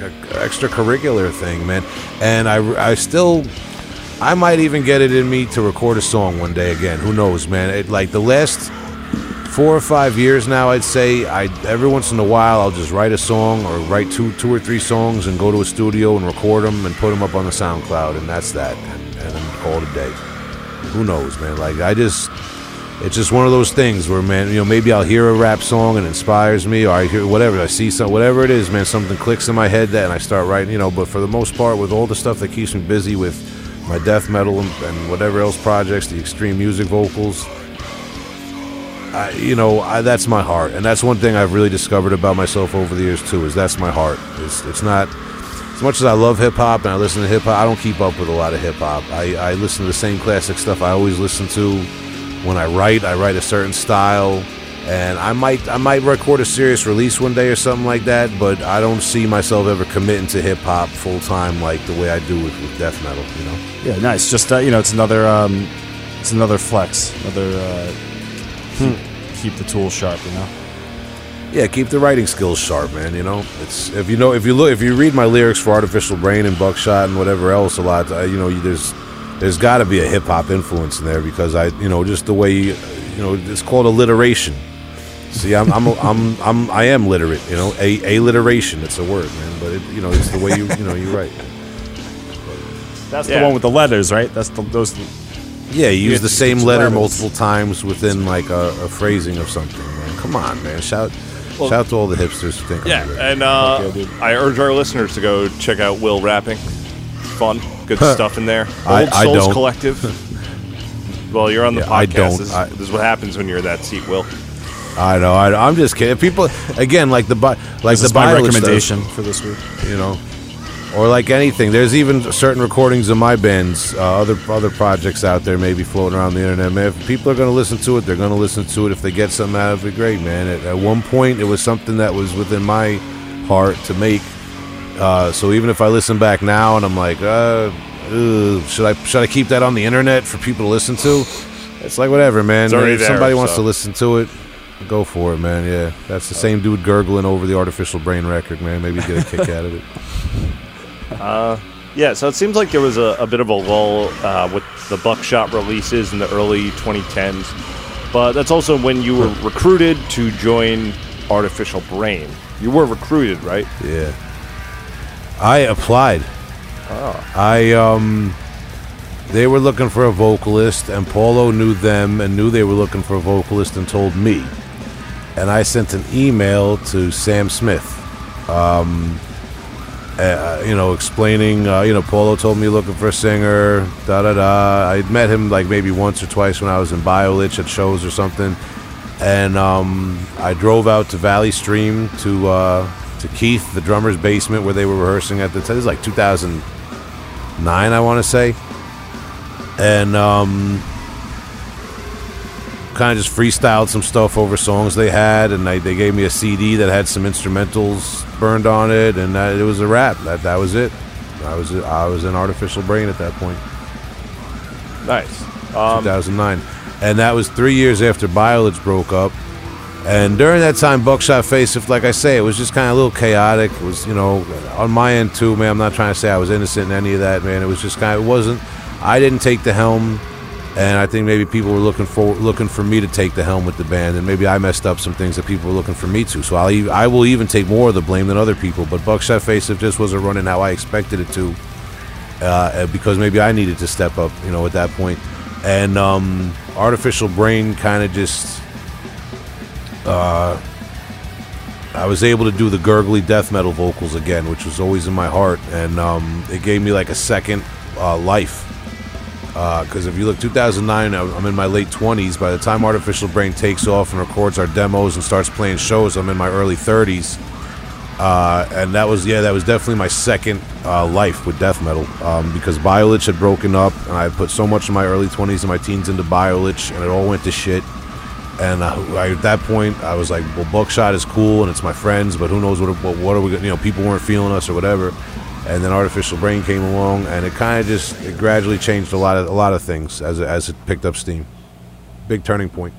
like a extracurricular thing, man. And I, I still, I might even get it in me to record a song one day again. Who knows, man? It, like the last four or five years now, I'd say I every once in a while I'll just write a song or write two, two or three songs and go to a studio and record them and put them up on the SoundCloud, and that's that, and, and call it a day. Who knows, man? Like I just. It's just one of those things where, man, you know, maybe I'll hear a rap song and it inspires me, or I hear whatever, I see some, whatever it is, man, something clicks in my head that, and I start writing, you know. But for the most part, with all the stuff that keeps me busy with my death metal and, and whatever else projects, the extreme music vocals, I, you know, I, that's my heart, and that's one thing I've really discovered about myself over the years too. Is that's my heart. It's, it's not as much as I love hip hop and I listen to hip hop. I don't keep up with a lot of hip hop. I, I listen to the same classic stuff I always listen to. When I write, I write a certain style, and I might I might record a serious release one day or something like that. But I don't see myself ever committing to hip hop full time like the way I do with, with death metal. You know. Yeah, nice. Just uh, you know, it's another um, it's another flex, another uh, keep, keep the tool sharp. You know. Yeah, keep the writing skills sharp, man. You know, it's if you know if you look if you read my lyrics for Artificial Brain and Buckshot and whatever else a lot, uh, you know, there's there's got to be a hip hop influence in there because I, you know, just the way you, you know, it's called alliteration. See, I'm I'm I'm, I'm I am literate, you know, a alliteration. It's a word, man, but it, you know, it's the way you you know you write. That's Yeah. the one with the letters, right? That's the those. Yeah, you use the same letter letters. multiple times within like a, a phrasing of something, man. Come on, man. Shout shout to all the hipsters who think I'm Yeah, and uh, Okay. I urge our listeners to go check out Will rapping. Fun, good stuff in there. Old I- I Souls don't. Collective. (laughs) well, you're on the Yeah, podcast. I don't. This, is, I- this is what happens when you're in that seat, Will. I know. I, I'm just kidding. People again, like the bi- like This the is my Bible stuff, recommendation for this week. you know, or like anything. There's even certain recordings of my bands, uh, other other projects out there, maybe floating around the internet. Man, if people are going to listen to it, they're going to listen to it. If they get something out of it, great, man. At, at one point, it was something that was within my heart to make. Uh, so even if I listen back now and I'm like, uh, ugh, should I should I keep that on the internet for people to listen to? It's like whatever, man. It's if there, somebody wants to listen to it, go for it, man. Yeah, that's the same dude gurgling over the artificial brain record, man. Maybe get a kick out of it. (laughs) Yeah, so it seems like there was a, a bit of a lull uh, with the Buckshot releases in the early 2010s, but that's also when you were recruited to join Artificial Brain. You were recruited, right? Yeah. I applied. I um they were looking for a vocalist and Paulo knew them and knew they were looking for a vocalist and told me. And I sent an email to Sam Smith. Um uh, you know, explaining, uh, you know, Paulo told me looking for a singer, da da da. I'd met him like maybe once or twice when I was in Biolich at shows or something. And um, I drove out to Valley Stream to uh, to Keith, the drummer's basement, where they were rehearsing at the time. It was like 2009, I want to say. And um, kind of just freestyled some stuff over songs they had, and they, they gave me a CD that had some instrumentals burned on it, and that, it was a wrap. That that was it. I was I was in Artificial Brain at that point. Nice. 2009. And that was three years after Biolich broke up. And during that time, Buckshot Facelift like I say, it was just kind of a little chaotic. It was, you know, on my end too, man. I'm not trying to say I was innocent in any of that, man. It was just kind of, it wasn't. I didn't take the helm, and I think maybe people were looking for looking for me to take the helm with the band, and maybe I messed up some things that people were looking for me to. So I'll, I will even take more of the blame than other people. But Buckshot Facelift just wasn't running how I expected it to, uh, because maybe I needed to step up, you know, at that point. And um, artificial brain kind of just, uh, I was able to do the gurgly death metal vocals again, which was always in my heart, and um, it gave me like a second uh, life. Because if you look, 2009, I'm I'm in my late 20s. By the time Artificial Brain takes off and records our demos and starts playing shows, I'm in my early 30s. Uh, and that was yeah, that was definitely my second uh, life with death metal um, because Biolich had broken up, and I put so much of my early 20s and my teens into Biolich, and it all went to shit. And uh, I, at that point, I was like, well, Buckshot is cool, and it's my friends, but who knows what what, what are we? gonna- You know, people weren't feeling us or whatever. And then Artificial Brain came along, and it kind of just it gradually changed a lot of a lot of things as it, as it picked up steam. Big turning point.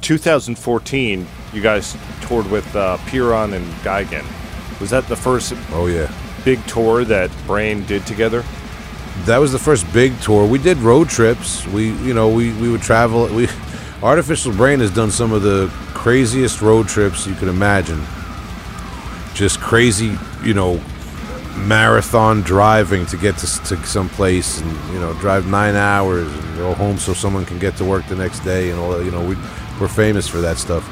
2014, you guys toured with uh, Pyrrhon and Geryon. Was that the first Oh yeah. big tour that Brain did together? that was the first big tour. We did road trips. We, you know, we, we would travel. We, Artificial Brain has done some of the craziest road trips you could imagine. Just crazy, you know, marathon driving to get to, to some place and you know drive nine hours and go home so someone can get to work the next day and all that. You know, we we're famous for that stuff.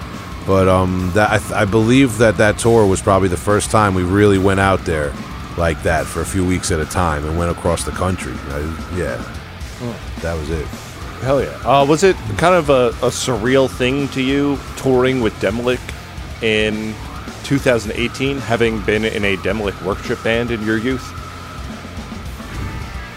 But um, that I, th- I believe that that tour was probably the first time we really went out there like that for a few weeks at a time and went across the country. I- yeah, that was it. Hell yeah. Uh, was it kind of a, a surreal thing to you touring with Demilich in 2018, having been in a Demilich worship band in your youth?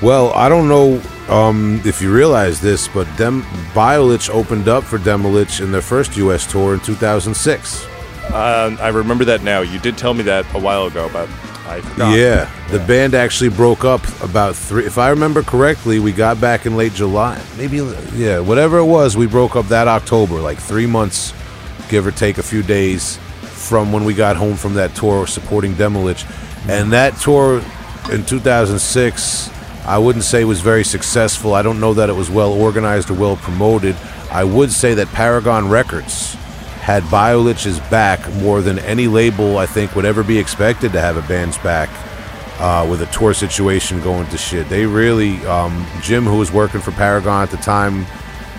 Well, I don't know um, if you realize this, but Dem- Biolich opened up for Demilich in their first U.S. tour in 2006. Uh, I remember that now. You did tell me that a while ago, but I forgot. Yeah, the band actually broke up about three. If I remember correctly, we got back in late July. Maybe, yeah, whatever it was, we broke up that October, like three months, give or take a few days from when we got home from that tour supporting Demilich. Mm-hmm. And that tour in 2006, I wouldn't say was very successful. I don't know that it was well organized or well promoted. I would say that Paragon Records had Biolich's back more than any label I think would ever be expected to have a band's back uh, with a tour situation going to shit. They really, um, Jim, who was working for Paragon at the time,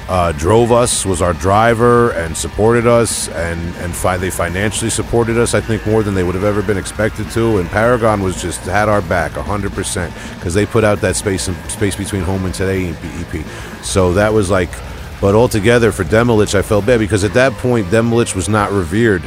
uh, drove us, was our driver, and supported us, and and fi- they financially supported us. I think more than they would have ever been expected to. And Paragon was just had our back hundred percent because they put out that space and space between home and today EP. So that was like, but altogether for Demilich, I felt bad because at that point Demilich was not revered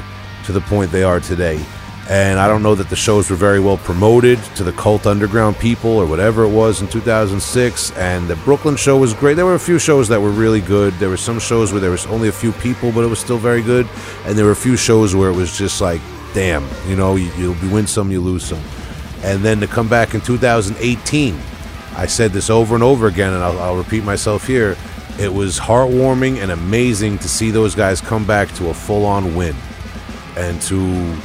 to the point they are today. And I don't know that the shows were very well promoted to the cult underground people or whatever it was in 2006. And the Brooklyn show was great. There were a few shows that were really good. There were some shows where there was only a few people, but it was still very good. And there were a few shows where it was just like, damn, you know, you, you win some, you lose some. And then to come back in 2018, I said this over and over again, and I'll, I'll repeat myself here. It was heartwarming and amazing to see those guys come back to a full on win and to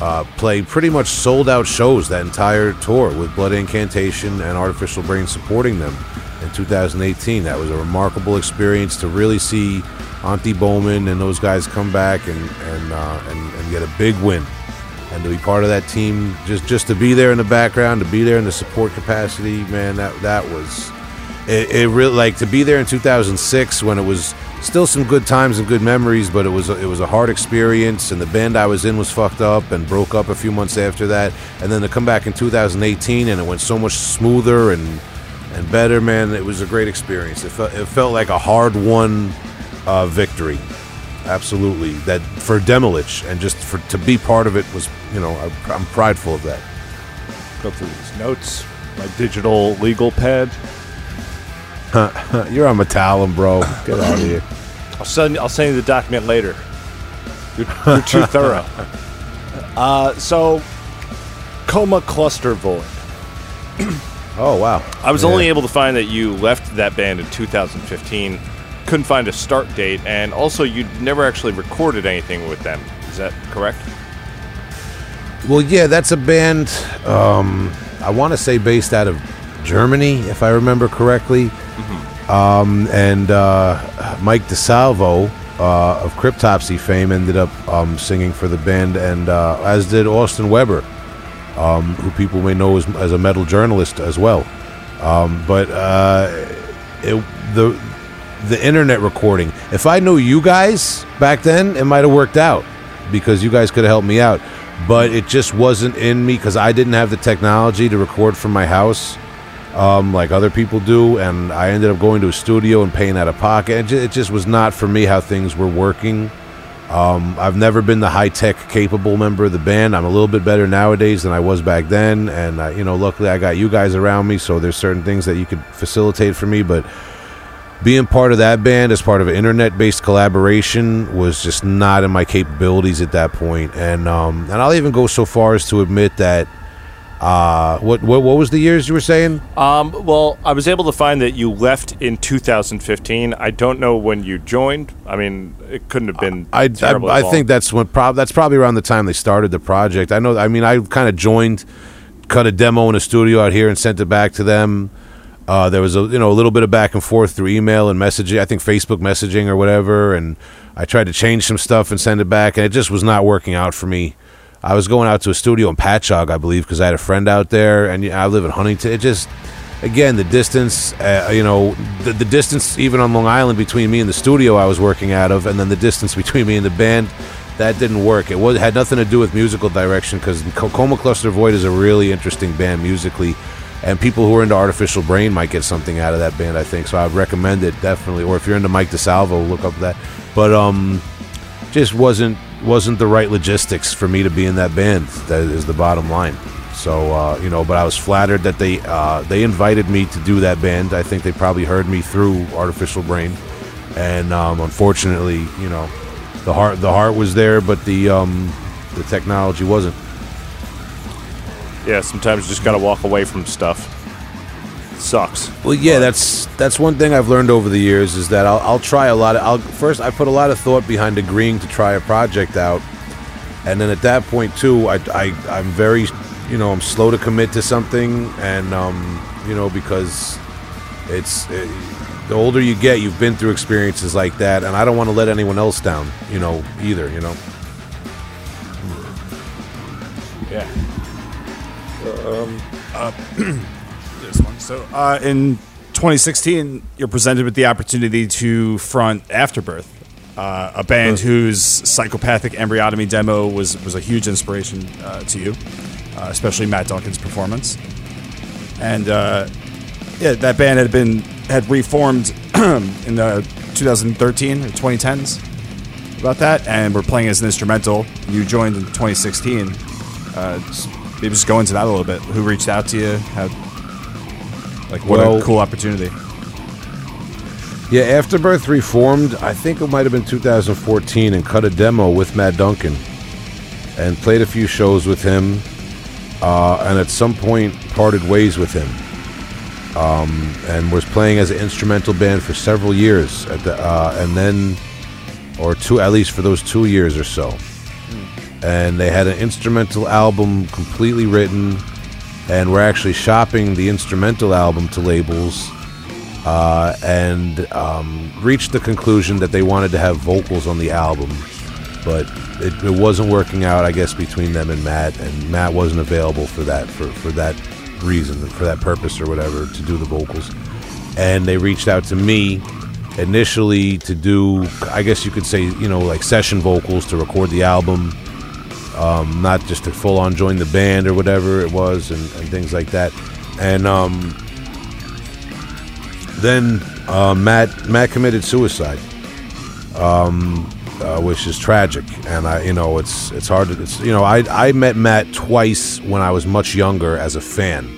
uh, play pretty much sold out shows that entire tour with Blood Incantation and Artificial Brain supporting them in 2018. That was a remarkable experience to really see Antti Boman and those guys come back and and, uh, and and get a big win, and to be part of that team, just just to be there in the background, to be there in the support capacity, man, that that was it, it really like to be there in 2006 when it was still some good times and good memories, but it was a, it was a hard experience, and the band I was in was fucked up and broke up a few months after that, and then to come back in 2018 and it went so much smoother and and better, man. It was a great experience. It felt it felt like a hard won uh, victory, absolutely. That for Demilich and just for to be part of it was, you know, I, I'm prideful of that. Go through these notes. My digital legal pad. (laughs) You're on Metallum, bro. Get out of here. I'll send I'll send you the document later. You're, you're too thorough. (laughs) Uh, so, coma cluster void. Oh wow. I was Yeah. only able to find that you left that band in 2015. Couldn't find a start date, and also you never actually recorded anything with them. Is that correct? Well, yeah, that's a band. Um, I want to say based out of Germany, if I remember correctly. Um, and uh, Mike DiSalvo uh, of Cryptopsy fame ended up um, singing for the band, and uh, as did Austin Weber, um, who people may know as, as a metal journalist as well. Um, but uh, it, the the internet recording. If I knew you guys back then, it might have worked out because you guys could have helped me out. But it just wasn't in me because I didn't have the technology to record from my house um, like other people do, and I ended up going to a studio and paying out of pocket. It, ju- it just was not for me how things were working. Um, I've never been the high tech capable member of the band. I'm a little bit better nowadays than I was back then, and uh, you know, luckily I got you guys around me, so there's certain things that you could facilitate for me. But being part of that band as part of an internet based collaboration was just not in my capabilities at that point. And um, and I'll even go so far as to admit that. Uh, what, what what was the years you were saying? Um, well, I was able to find that you left in 2015. I don't know when you joined. I mean, it couldn't have been. I, I, terribly I think that's when prob- that's probably around the time they started the project. I know. I mean, I kind of joined, cut a demo in a studio out here and sent it back to them. Uh, there was a you know a little bit of back and forth through email and messaging. I think Facebook messaging or whatever. And I tried to change some stuff and send it back, and it just was not working out for me. I was going out to a studio in Patchogue, I believe, because I had a friend out there, and I live in Huntington. It just again the distance uh, you know the, the distance even on long island between me and the studio i was working out of and then the distance (laughs) between me and the band that didn't work it was had nothing to do with musical direction because coma cluster void is a really interesting band musically and people who are into Artificial Brain might get something out of that band. I think so. I'd recommend it definitely. Or if you're into Mike DiSalvo, look up that. But um, just wasn't wasn't the right logistics for me to be in that band. That is the bottom line. So uh, you know, but I was flattered that they uh, they invited me to do that band. I think they probably heard me through Artificial Brain, and um, unfortunately, you know, the heart the heart was there, but the um, the technology wasn't. Yeah, sometimes you just gotta walk away from stuff. Sucks. Well, yeah, that's that's one thing I've learned over the years is that I'll, I'll try a lot. Of, I'll first I put a lot of thought behind agreeing to try a project out, and then at that point too, I, I I'm very, you know, I'm slow to commit to something, and um, you know, because it's it, the older you get, you've been through experiences like that, and I don't want to let anyone else down, you know, either, you know. Yeah. Um. one. (clears throat) So, uh, in 2016, you're presented with the opportunity to front Afterbirth, uh, a band whose psychopathic embryotomy demo was was a huge inspiration uh, to you, uh, especially Matt Duncan's performance. And uh, yeah, that band had been had reformed (clears throat) in the 2013 or 2010s about that, and we're playing as an instrumental. You joined in 2016. Uh, just, maybe just go into that a little bit. Who reached out to you? How, like, what Well- a cool opportunity. Yeah, Afterbirth reformed. I think it might have been 2014, and cut a demo with Matt Duncan, and played a few shows with him, uh, and at some point parted ways with him, um, and was playing as an instrumental band for several years, at the, uh, and then, or two at least for those two years or so, and they had an instrumental album completely written, and we're actually shopping the instrumental album to labels uh, and um, reached the conclusion that they wanted to have vocals on the album, but it, it wasn't working out. I guess between them and Matt, and Matt wasn't available for that for for that reason, for that purpose or whatever, to do the vocals. And they reached out to me initially to do, I guess you could say, you know, like session vocals to record the album. Um, not just to full on join the band or whatever it was, and, and things like that. And um, then uh, Matt Matt committed suicide, um, uh, which is tragic. And I, you know, it's it's hard to, it's you know, I I met Matt twice when I was much younger as a fan,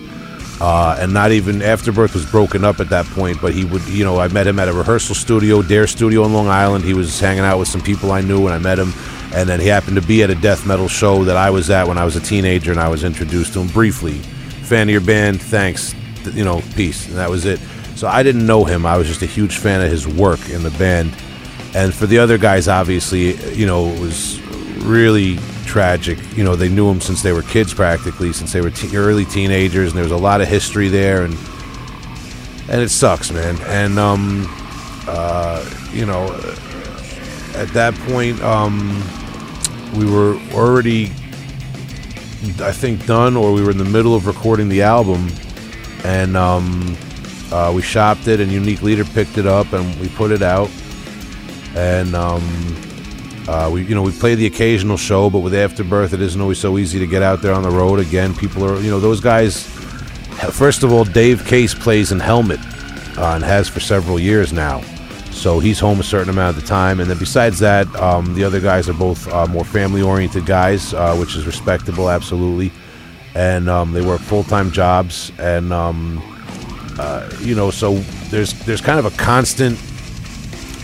uh, and not even Afterbirth was broken up at that point. But he would, you know, I met him at a rehearsal studio, Dare Studio in Long Island. He was hanging out with some people I knew, and I met him. And then he happened to be at a death metal show that I was at when I was a teenager, and I was introduced to him briefly. Fan of your band, thanks. You know, peace, and that was it. So I didn't know him. I was just a huge fan of his work in the band. And for the other guys, obviously, you know, it was really tragic. You know, they knew him since they were kids, practically, since they were te- early teenagers, and there was a lot of history there, and and it sucks, man. And um, uh, you know, at that point, um, we were already, I think, done, or we were in the middle of recording the album, and um, uh, we shopped it, and Unique Leader picked it up, and we put it out, and um, uh, we, you know, we play the occasional show, but with Afterbirth, it isn't always so easy to get out there on the road. Again, people are, you know, those guys. First of all, Dave Case plays in Helmet, uh, and has for several years now. So he's home a certain amount of the time, and then besides that, um, the other guys are both uh, more family-oriented guys, uh, which is respectable, absolutely. And um, they work full-time jobs, and um, uh, you know, so there's there's kind of a constant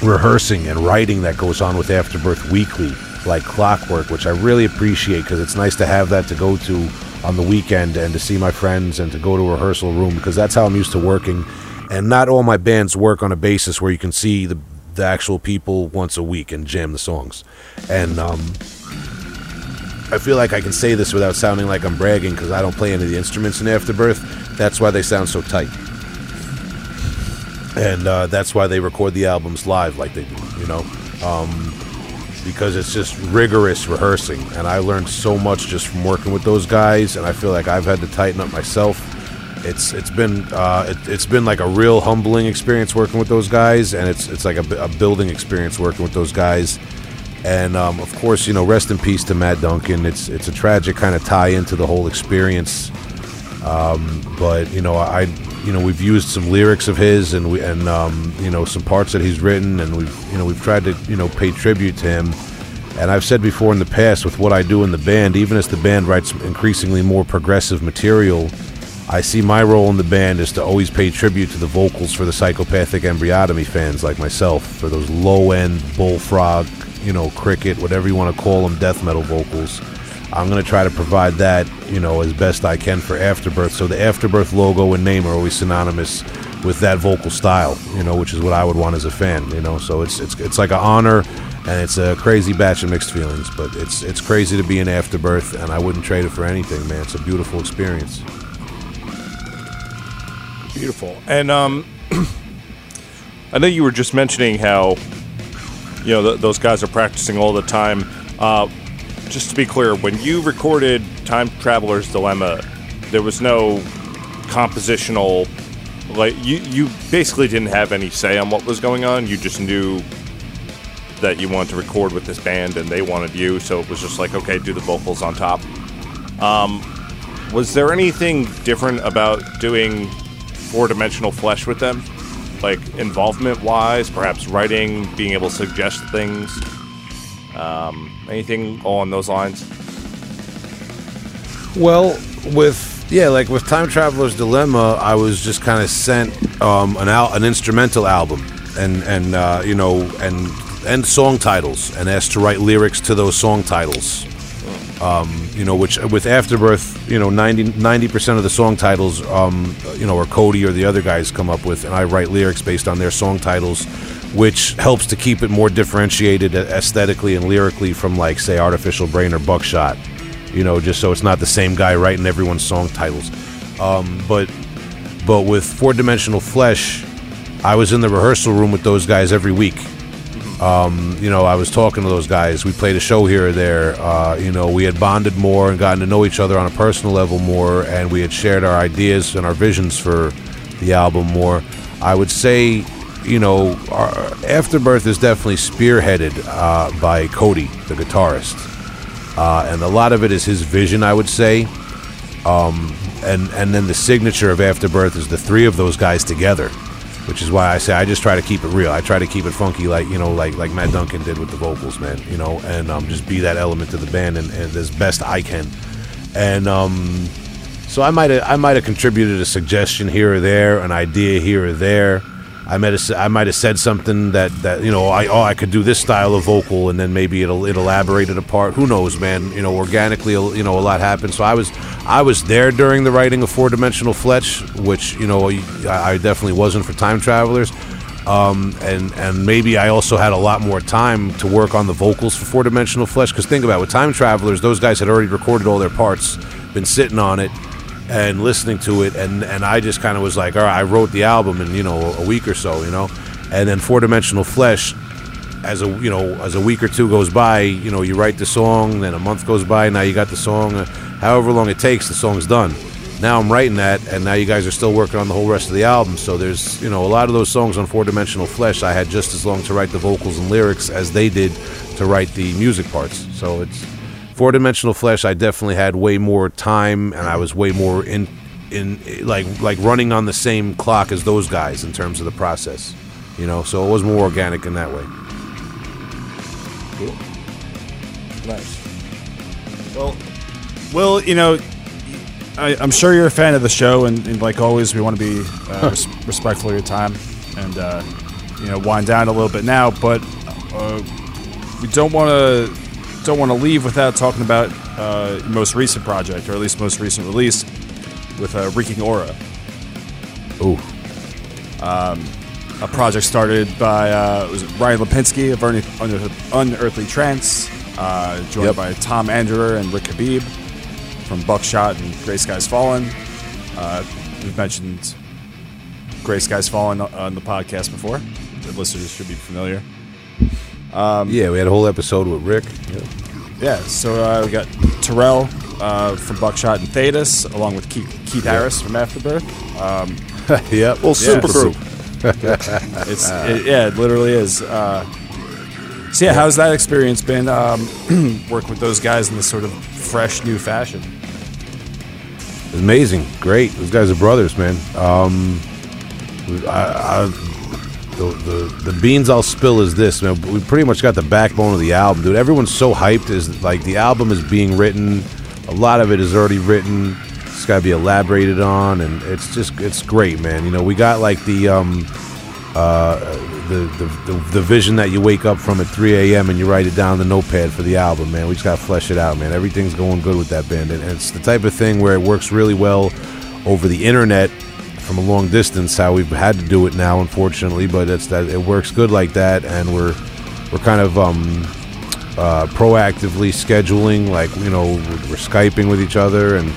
rehearsing and writing that goes on with Afterbirth Weekly, like clockwork, which I really appreciate because it's nice to have that to go to on the weekend and to see my friends and to go to a rehearsal room because that's how I'm used to working. And not all my bands work on a basis where you can see the the actual people once a week and jam the songs. And um, I feel like I can say this without sounding like I'm bragging because I don't play any of the instruments in Afterbirth. That's why they sound so tight and uh, that's why they record the albums live like they do you know um, because it's just rigorous rehearsing and i learned so much just from working with those guys and i feel like i've had to tighten up myself it's it's been uh, it, it's been like a real humbling experience working with those guys and it's it's like a, a building experience working with those guys. And um, of course you know rest in peace to matt duncan. It's it's a tragic kind of tie into the whole experience. Um, but you know, I you know we've used some lyrics of his and we and um, you know some parts that he's written, and we've you know we've tried to you know pay tribute to him. And I've said before in the past with what I do in the band, even as the band writes increasingly more progressive material, I see my role in the band is to always pay tribute to the vocals for the psychopathic embryotomy fans like myself, for those low end bullfrog, you know, cricket, whatever you want to call them, death metal vocals. I'm going to try to provide that, you know, as best I can for Afterbirth. So the Afterbirth logo and name are always synonymous with that vocal style, you know, which is what I would want as a fan, you know. So it's it's it's like an honor and it's a crazy batch of mixed feelings, but it's it's crazy to be in Afterbirth and I wouldn't trade it for anything, man. It's a beautiful experience. Beautiful. And um, (clears throat) I know you were just mentioning how you know th- those guys are practicing all the time. Uh, just to be clear, when you recorded Time Traveler's Dilemma, there was no compositional. Like you, you basically didn't have any say on what was going on. You just knew that you wanted to record with this band, and they wanted you. So it was just like, okay, do the vocals on top. Um, was there anything different about doing four dimensional flesh with them? Like involvement wise, perhaps writing, being able to suggest things? Um, anything along those lines? Well, with yeah, like with Time Traveler's Dilemma, I was just kind of sent um, an al- an instrumental album and and uh, you know and and song titles and asked to write lyrics to those song titles. Um, you know, which with Afterbirth, you know, 90 percent of the song titles, um, you know, or Cody or the other guys come up with, and I write lyrics based on their song titles, which helps to keep it more differentiated aesthetically and lyrically from like say Artificial Brain or Buckshot you know, just so it's not the same guy writing everyone's song titles. Um, but but with four dimensional flesh, I was in the rehearsal room with those guys every week. Um, you know, I was talking to those guys. We played a show here or there. Uh, you know, we had bonded more and gotten to know each other on a personal level more, and we had shared our ideas and our visions for the album more. I would say, you know, our Afterbirth is definitely spearheaded uh, by Cody, the guitarist uh, and a lot of it is his vision, I would say. Um, and and then the signature of Afterbirth is the three of those guys together, which is why I say I just try to keep it real. I try to keep it funky, like you know, like like Matt Duncan did with the vocals, man. You know, and um, just be that element to the band and, and as best I can. And um, so I might I might have contributed a suggestion here or there, an idea here or there. I might have I might have said something that, that you know I oh I could do this style of vocal and then maybe it'll it elaborated apart. Who knows, man? You know, organically, you know, a lot happened. So I was I was there during the writing of Four Dimensional Flesh, which you know I, I definitely wasn't for Time Travelers. Um, and and maybe I also had a lot more time to work on the vocals for Four Dimensional Flesh. Because think about it, with Time Travelers, those guys had already recorded all their parts, been sitting on it and listening to it, and and I just kind of was like, all right, I wrote the album in you know a week or so, you know, and then Four Dimensional Flesh, as a you know as a week or two goes by, you know, you write the song, then a month goes by, now you got the song, uh, however long it takes, the song's done. Now I'm writing that, and now you guys are still working on the whole rest of the album. So there's, you know, a lot of those songs on Four Dimensional Flesh. I had just as long to write the vocals and lyrics as they did to write the music parts. So it's Four Dimensional Flesh, I definitely had way more time, and I was way more in in like like running on the same clock as those guys in terms of the process. You know, so it was more organic in that way. Cool. Nice. Well, well, you know, I, am sure you're a fan of the show, and, and like always, we want to be uh, (laughs) res- respectful of your time and uh, you know wind down a little bit now, but uh, we don't want to don't want to leave without talking about uh, most recent project, or at least most recent release, with uh, Reeking Aura. Ooh. Um, a project started by uh, was Ryan Lipynsky of Unearthly Trance, uh, joined yep. by Tom Andrew and Rick Habeeb from Buckshot and Gray Skies Fallen. Uh, we've mentioned Gray Skies Fallen on the podcast before. The listeners should be familiar. Um, yeah, we had a whole episode with Rick. Yeah, yeah so uh, we got Terrell uh, from Buckshot and Thetis, along with Keith, Keith yeah. Harris from Afterbirth. Um, (laughs) yep. Well, super yeah. group. (laughs) it's it, yeah, it literally is. Uh, so yeah, how's that experience been? Um, (clears throat) working with those guys in this sort of fresh new fashion. Amazing, great. Those guys are brothers, man. Um, I, I, the, the the beans I'll spill is this, man. We pretty much got the backbone of the album, dude. Everyone's so hyped. Is like the album is being written. A lot of it is already written. It's got to be elaborated on, and it's just it's great, man. You know, we got like the um, uh, the, the, the the vision that you wake up from at 3 a.m. and you write it down the notepad for the album, man. We just got to flesh it out, man. Everything's going good with that band, and it's the type of thing where it works really well over the internet from a long distance. How we've had to do it now, unfortunately, but it's that it works good like that, and we're we're kind of um, uh, proactively scheduling, like you know, we're, we're skyping with each other and.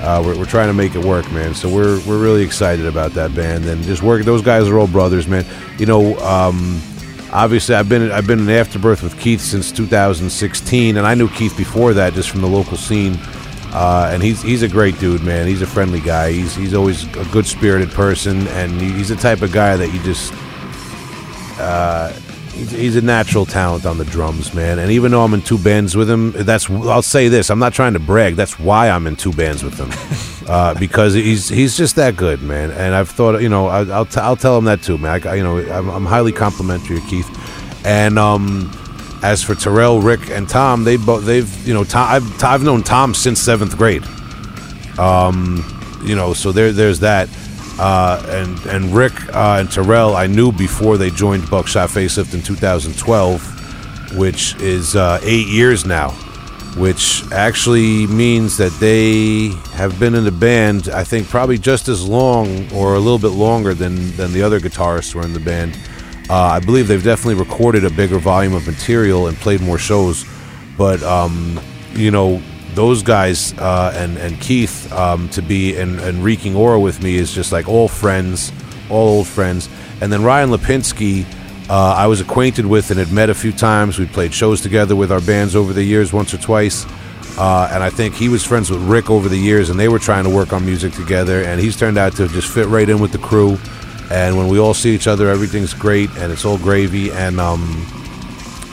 Uh, we're, we're trying to make it work, man. So we're we're really excited about that band and just work. Those guys are all brothers, man. You know, um, obviously I've been I've been in Afterbirth with Keith since 2016, and I knew Keith before that just from the local scene. Uh, and he's he's a great dude, man. He's a friendly guy. He's he's always a good spirited person, and he's the type of guy that you just uh, he's, he's a natural talent on the drums, man. And even though I'm in two bands with him, that's I'll say this: I'm not trying to brag. That's why I'm in two bands with him, (laughs) uh, because he's he's just that good, man. And I've thought, you know, I, I'll t- I'll tell him that too, man. I, you know, I'm, I'm highly complimentary of Keith, and um. As for Terrell, Rick, and Tom, they both they've you know Tom, I've, I've known Tom since seventh grade you know, so there, there's that. Uh, and and Rick uh, and Terrell, I knew before they joined Buckshot Facelift in 2012, which is uh, eight years now, which actually means that they have been in the band. I think probably just as long or a little bit longer than than the other guitarists were in the band. Uh, I believe they've definitely recorded a bigger volume of material and played more shows, but um, you know those guys uh, and and Keith um, to be and, and Reeking Aura with me is just like all friends, all old friends. And then Ryan Lipynsky, uh, I was acquainted with and had met a few times. We played shows together with our bands over the years, once or twice. Uh, and I think he was friends with Rick over the years, and they were trying to work on music together. And he's turned out to just fit right in with the crew. And when we all see each other, everything's great, and it's all gravy. And um,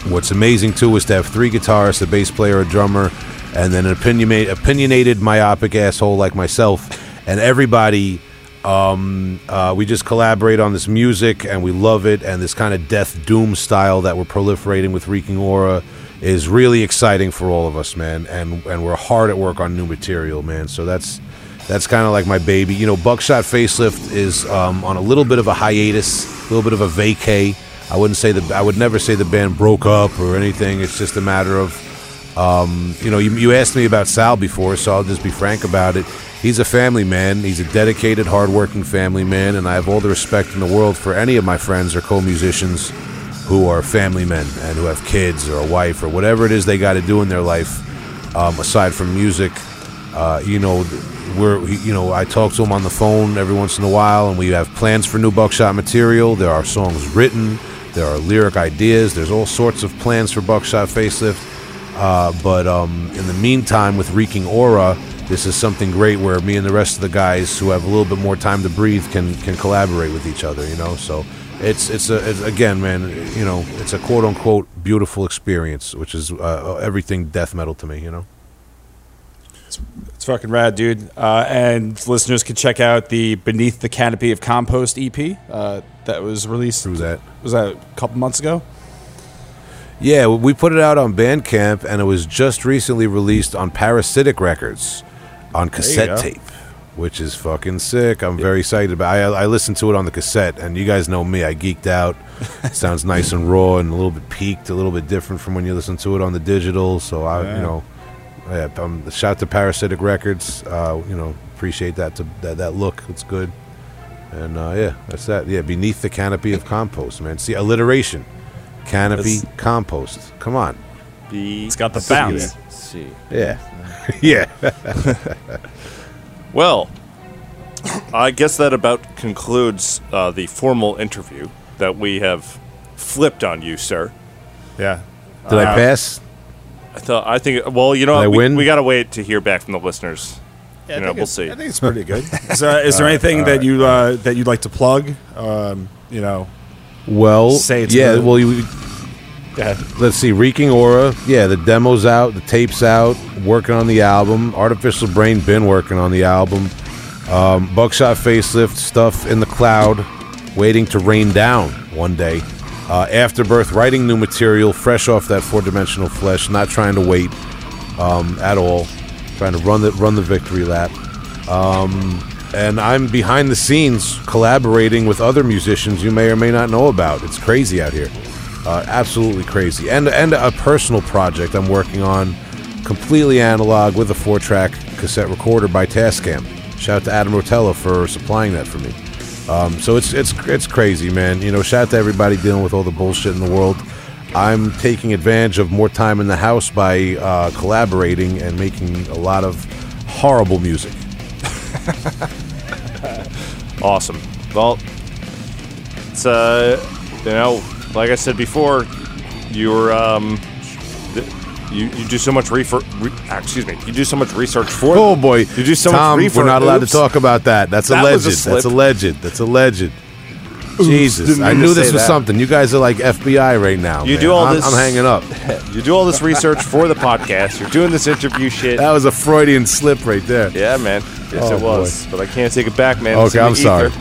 What's amazing too is to have three guitarists, a bass player, a drummer, and then an opinionated, opinionated myopic asshole like myself, and everybody. Um, uh, we just collaborate on this music, and we love it. And this kind of death doom style that we're proliferating with Reeking Aura is really exciting for all of us, man. And and we're hard at work on new material, man. So that's that's kind of like my baby. You know, Buckshot Facelift is um, on a little bit of a hiatus, a little bit of a vacay. I wouldn't say the I would never say the band broke up or anything. It's just a matter of, um, you know, you, you asked me about Sal before, so I'll just be frank about it. He's a family man. He's a dedicated, hardworking family man, and I have all the respect in the world for any of my friends or co-musicians who are family men and who have kids or a wife or whatever it is they got to do in their life um, aside from music. Uh, you know, we're you know I talk to him on the phone every once in a while, and we have plans for new Buckshot material. There are songs written, there are lyric ideas, there's all sorts of plans for Buckshot Facelift. Uh, but um, in the meantime, with Reeking Aura, this is something great where me and the rest of the guys who have a little bit more time to breathe can can collaborate with each other. You know, so it's it's a it's, again, man. You know, it's a quote unquote beautiful experience, which is uh, everything death metal to me. You know. It's fucking rad, dude. Uh, and listeners can check out the Beneath the Canopy of Compost EP uh, that was released. Who's that? Was that a couple months ago? Yeah, we put it out on Bandcamp, and it was just recently released on Parasitic Records on cassette tape, which is fucking sick. I'm very excited about. I, I listened to it on the cassette, and you guys know me. I geeked out. (laughs) Sounds nice and raw, and a little bit peaked, a little bit different from when you listen to it on the digital. So I, Yeah. you know, yeah, um, shout to Parasitic Records. Uh, you know, appreciate that to that that look. It's good. And uh, yeah, that's that. Yeah, beneath the canopy of compost, man. See alliteration, canopy That's- compost. Come on. B. It's got the bounce. C. Yeah, (laughs) yeah. (laughs) Well, I guess that about concludes uh, the formal interview that we have flipped on you, sir. Yeah. Did I pass? I thought I think well, you know, Did I we, win? we got to wait to hear back from the listeners. Yeah, you know, we'll see. I think it's pretty good. (laughs) is there, is there anything that you uh, that you'd like to plug? Um, you know, Well, Say it's yeah. good. Well, you, Yeah. Let's see, Reeking Aura. Yeah, the demo's out, the tape's out, working on the album. Artificial Brain been working on the album. Um, Buckshot Facelift stuff in the cloud, waiting to rain down one day. Uh, Afterbirth writing new material, fresh off that four dimensional flesh, not trying to wait um, at all, trying to run the run the victory lap. Um, and I'm behind the scenes collaborating with other musicians you may or may not know about. It's crazy out here, uh, absolutely crazy. And and a personal project I'm working on, completely analog with a four track cassette recorder by Tascam. Shout out to Adam Rotella for supplying that for me. Um, so it's it's it's crazy, man. You know, shout out to everybody dealing with all the bullshit in the world. I'm taking advantage of more time in the house by uh, collaborating and making a lot of horrible music. (laughs) Awesome. Well, it's uh, you know, like I said before, you're um, you, you do so much refer, re, ah, excuse me, you do so much research for. Oh boy, you do so Tom, much research. we're not allowed Oops. to talk about that. That's That was alleged. a slip. That's alleged. That's alleged. Jesus, didn't I knew this was that. something. You guys are like FBI right now. You man. do all I'm, this- I'm hanging up. (laughs) You do all this research for the podcast. You're doing this interview shit. That was a Freudian slip right there. Yeah, man. Yes, Oh, it was. But I can't take it back, man. Okay, I'm sorry. ether.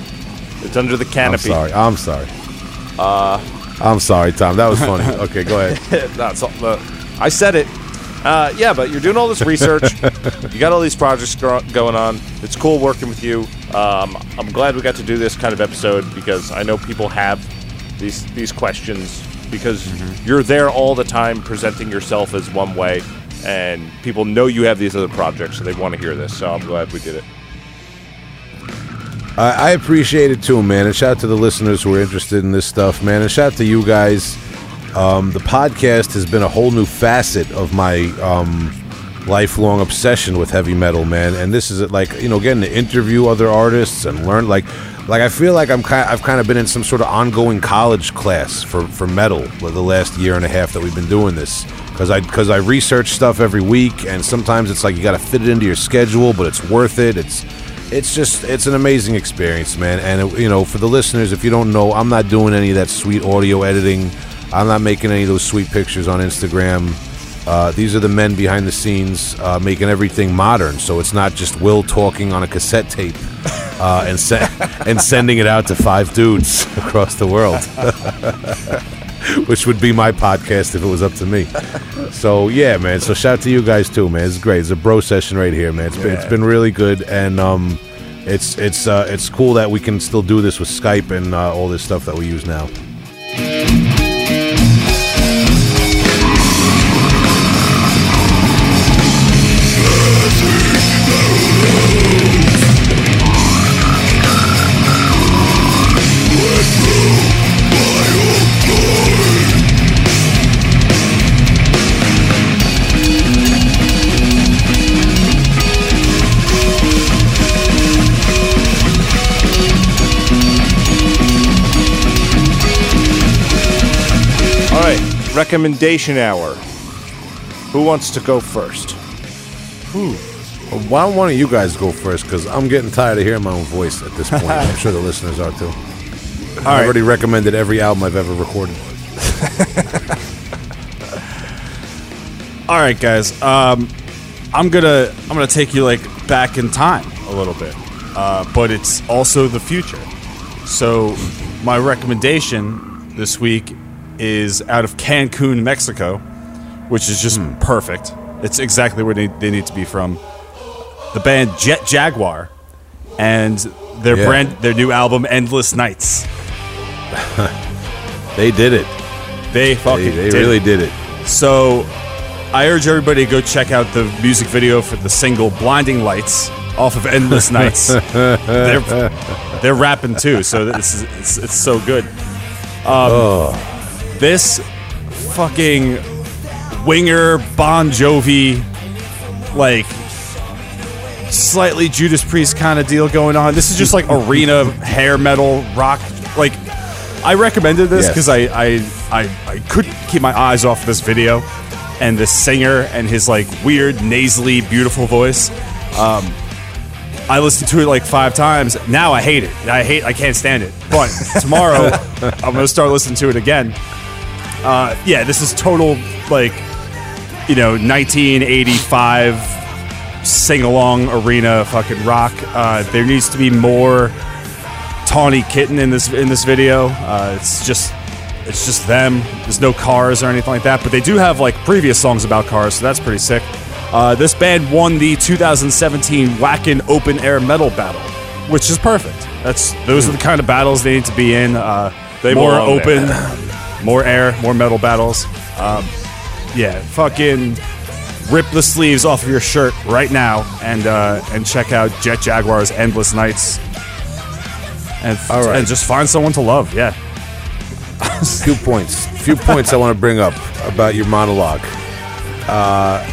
It's under the canopy. I'm sorry. I'm sorry. Uh, I'm sorry, Tom. That was funny. (laughs) okay, go ahead. (laughs) That's all, uh, I said it. Uh, yeah, but you're doing all this research. (laughs) you got all these projects gro- going on. It's cool working with you. Um, I'm glad we got to do this kind of episode because I know people have these these questions because you're there all the time presenting yourself as one way, and people know you have these other projects, so they want to hear this. So I'm glad we did it. I, I appreciate it too, man. And shout out to the listeners who are interested in this stuff, man. And shout out to you guys. Um, the podcast has been a whole new facet of my um, lifelong obsession with heavy metal, man. And this is like you know, getting to interview other artists and learn like. Like I feel like I'm kind I've kind of been in some sort of ongoing college class for, for metal for the last year and a half that we've been doing this because I because I research stuff every week and sometimes it's like you got to fit it into your schedule but it's worth it it's it's just it's an amazing experience man and it, you know for the listeners if you don't know i'm not doing any of that sweet audio editing i'm not making any of those sweet pictures on instagram. Uh, these are the men behind the scenes uh, making everything modern. So it's not just will talking on a cassette tape uh, and, se- (laughs) and sending it out to five dudes (laughs) across the world. (laughs) Which would be my podcast if it was up to me. So yeah man. So shout out to you guys too man. It's great. It's a bro session right here man. It's been, it's been really good. And um it's it's uh it's cool that we can still do this with skype and uh, all this stuff that we use now recommendation hour. Who wants to go first? Who? why don't one of you guys go first because i'm getting tired of hearing my own voice at this point (laughs) i'm sure the listeners are too i've right. already recommended every album i've ever recorded (laughs) All right, guys. Um, I'm gonna I'm gonna take you like back in time a little bit, uh, but it's also the future. So my recommendation this week is out of Cancun, Mexico, which is just perfect. It's exactly where they, they need to be from. The band Jet Jaguar, and their Yeah. brand their new album Endless Nights. (laughs) they did it They they, fucking they did really it. did it So, I urge everybody to go check out the music video for the single "Blinding Lights" off of "Endless (laughs) Nights." they're they're rapping too, so it's it's, it's so good. Um, This fucking winger Bon Jovi, like slightly Judas Priest kind of deal going on. This is just like arena hair metal rock. Like I recommended this Yes. because I, I I I couldn't keep my eyes off this video and the singer and his like weird nasally beautiful voice. Um, I listened to it like five times. Now I hate it. I hate. I can't stand it. But (laughs) tomorrow I'm gonna start listening to it again. Uh, yeah, this is total like you know 1985 sing along arena fucking rock. Uh, there needs to be more Tawny Kitten in this in this video. Uh, it's just it's just them. There's no cars or anything like that, but they do have like previous songs about cars, so that's pretty sick. Uh, this band won the 2017 Wacken Open Air Metal Battle, which is perfect. That's those are the kind of battles they need to be in. Uh, They more open, more air, more metal battles. Um, yeah, fucking rip the sleeves off of your shirt right now and uh, and check out Jet Jaguar's Endless Nights. And, right. and just find someone to love. Yeah. few points. Few points I want to bring up about your monologue. Uh,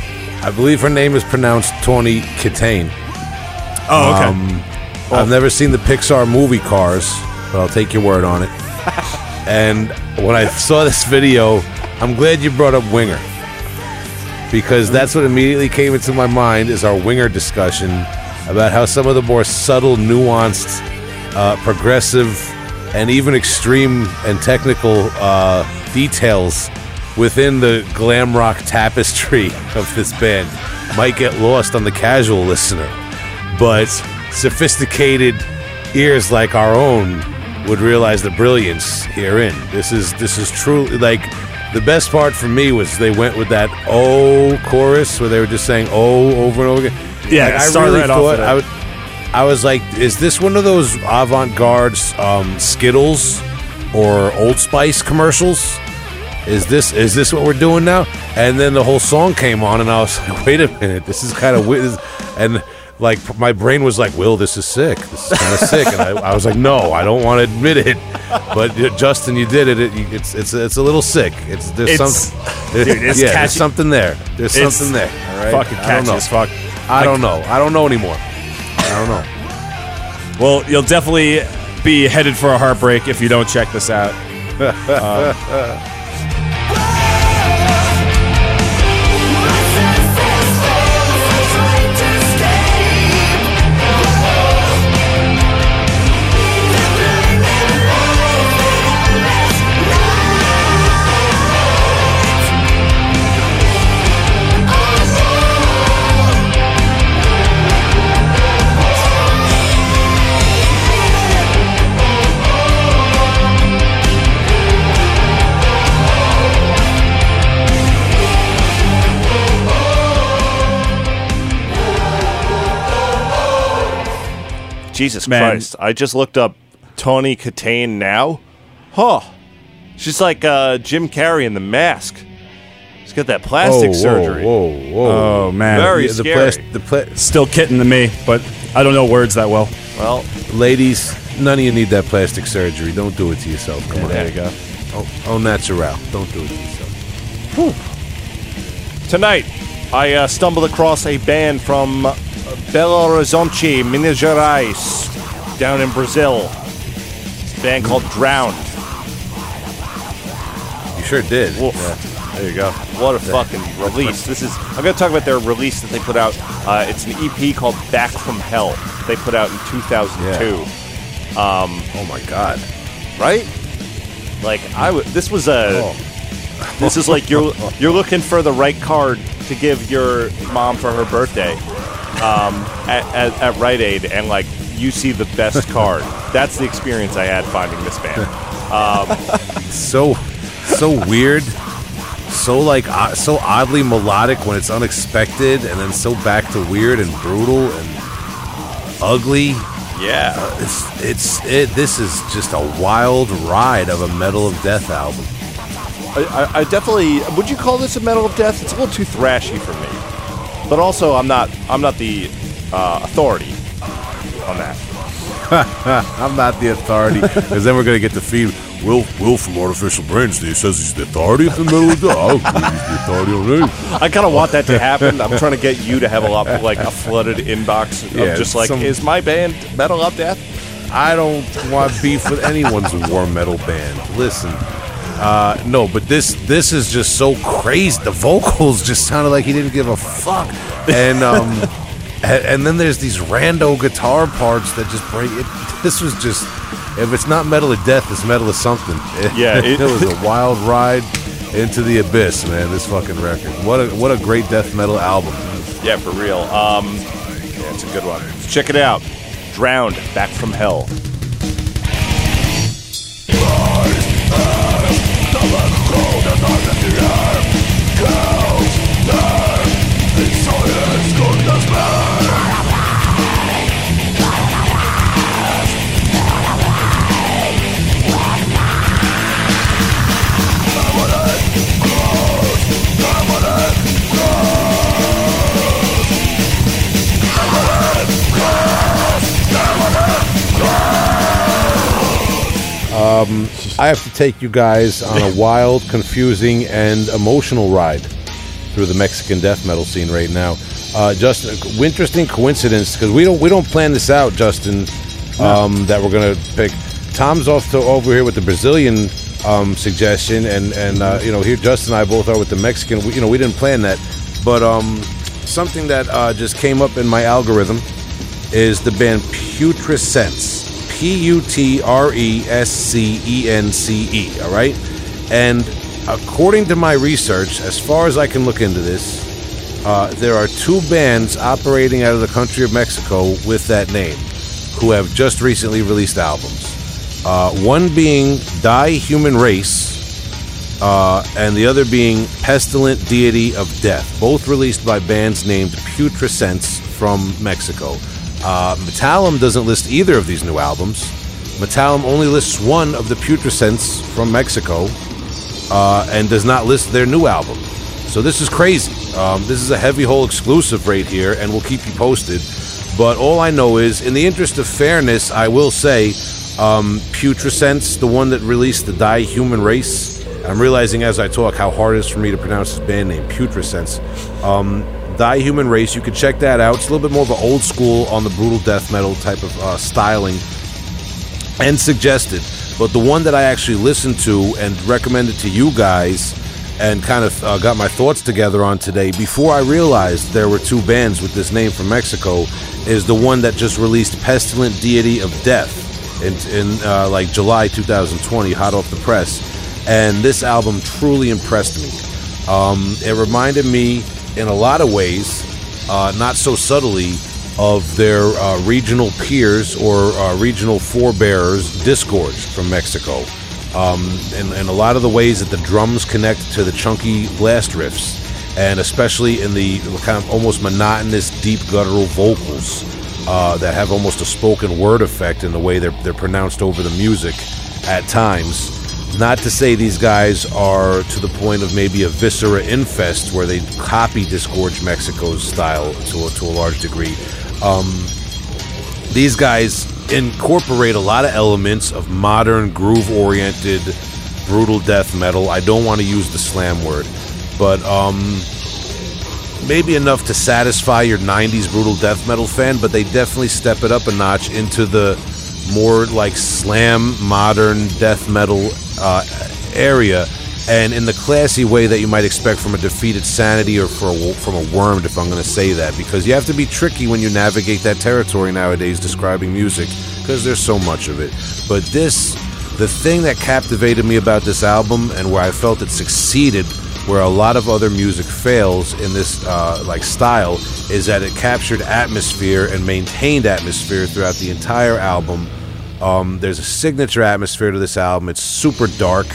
I believe her name is pronounced Tawny Kitaen. Oh, okay. Um, I've never seen the Pixar movie Cars, but I'll take your word on it. (laughs) and when I saw this video, I'm glad you brought up Winger. Because that's what immediately came into my mind is our Winger discussion about how some of the more subtle, nuanced, uh, progressive, and even extreme and technical uh, details within the glam rock tapestry (laughs) of this band might get lost on the casual listener. But sophisticated ears like our own would realize the brilliance herein. This is this is truly like the best part for me was they went with that oh chorus where they were just saying oh over and over again. Yeah, Like, I really right thought that. I would. I was like, is this one of those avant-garde um, Skittles or Old Spice commercials? Is this is this what we're doing now? And then the whole song came on, and I was (laughs) like, wait a minute, this is kind of weird. And like my brain was like, Will, this is sick. This is kind of sick. And I, I was like, no, I don't want to admit it. But uh, Justin, you did it. it it's it's it's a little sick. It's there's It's- some dude, it's yeah, there's something there. There's It's something there. All right, Fucking catchy as fuck. I don't know. I don't know anymore. I don't know. Well, you'll definitely be headed for a heartbreak if you don't check this out. (laughs) Jesus Man. Christ! I just looked up Tawny Kitaen now. Huh? She's like uh, Jim Carrey in The Mask. She's got that plastic surgery. Whoa, whoa, whoa. Oh man, Very the scary. plas- the pla- still kitten to me, but I don't know words that well. Well, ladies, none of you need that plastic surgery. Don't do it to yourself. Come on. there you go. Oh, oh, natural. Don't do it to yourself. tonight I uh, stumbled across a band from Belo Horizonte, Minas Gerais, down in Brazil. It's a band called Drowned. You sure did. Woof. There you go. What a fucking release. This is. I'm going to talk about their release that they put out. Uh, it's an EP called Back from Hell. They put out in 2002. Oh my god. Right? Like I would. This was a. Oh. This is like you're you're looking for the right card to give your mom for her birthday um, at, at, at Rite Aid, and like you see the best (laughs) card. That's the experience I had finding this band. So, so weird. So like, uh, so oddly melodic when it's unexpected, and then so back to weird and brutal and ugly. Yeah. It's it's it. This is just a wild ride of a Metal of Death album. I, I, I definitely would you call this a metal of death? It's a little too thrashy for me, but also I'm not I'm not the uh, authority on that. (laughs) I'm not the authority, because then we're gonna get the feed. Will Will from Artificial Brains Day says he's the authority in the middle of Death. I agree, he's the authority on it. I kind of want that to happen. I'm trying to get you to have a lot like a flooded inbox of Yeah, just like some- is my band metal of death? I don't want beef with anyone's war metal band. Listen, uh, no, but this this is just so crazy. The vocals just sounded like he didn't give a fuck, and um, (laughs) and, and then there's these rando guitar parts that just break. It, this was just if it's not metal of death, it's metal of something. (laughs) It, Yeah, it, (laughs) it- was a wild ride. into the abyss, man. This fucking record. What a what a great death metal album. Yeah, for real. Um, yeah, it's a good one. Check it out. Drowned, Back from Hell. the north in the earth Go! I have to take you guys on a wild, confusing, and emotional ride through the Mexican death metal scene right now. Uh, Justin, interesting coincidence because we don't we don't plan this out, Justin. Um, that we're gonna pick. Tom's off to over here with the Brazilian um, suggestion, and and uh, you know here Justin and I both are with the Mexican. We, you know we didn't plan that, but um, something that uh, just came up in my algorithm is the band Putrescence. P U T R E S C E N C E. All right, and according to my research, as far as I can look into this, uh, there are two bands operating out of the country of Mexico with that name who have just recently released albums. Uh, one being Die Human Race, uh, and the other being Pestilent Deity of Death, both released by bands named Putrescence from Mexico. Uh, doesn't list either of these new albums. Metallum only lists one of the Putrescence from Mexico uh, and does not list their new album. So this is crazy. Um, this is a heavy hole exclusive right here, and we'll keep you posted. But all I know is, in the interest of fairness, I will say um, the one that released the Die Human Race. I'm realizing as I talk how hard it is for me to pronounce this band name, Putrescence. Um, Die Human Race. You can check that out. It's a little bit more of an old school on the brutal death metal type of uh, styling and suggested. But the one that I actually listened to and recommended to you guys and kind of uh, got my thoughts together on today before I realized there were two bands with this name from Mexico is the one that just released Pestilent Deity of Death in, in uh, like July 2020, hot off the press. And this album truly impressed me. Um, it reminded me in a lot of ways, uh, not so subtly, of their uh, regional peers or uh, regional forebearers, Disgorge from Mexico. Um, and, and a lot of the ways that the drums connect to the chunky blast riffs, and especially in the kind of almost monotonous, deep guttural vocals uh, that have almost a spoken word effect in the way they're, they're pronounced over the music at times. Not to say these guys are to the point of maybe a viscera infest where they copy Disgorge Mexico's style to a, to a large degree. Um, these guys incorporate a lot of elements of modern groove oriented brutal death metal. I don't want to use the slam word, but um, maybe enough to satisfy your 90s brutal death metal fan, but they definitely step it up a notch into the more like slam modern death metal uh, area. And in the classy way that you might expect from a defeated sanity or a, from a wormed if i'm going to say that. Because you have to be tricky when you navigate that territory nowadays describing music because there's so much of it. But this the thing that captivated me about this album and where i felt it succeeded where a lot of other music fails in this uh, like style is that it captured atmosphere and maintained atmosphere throughout the entire album um, there's a signature atmosphere to this album. It's super dark.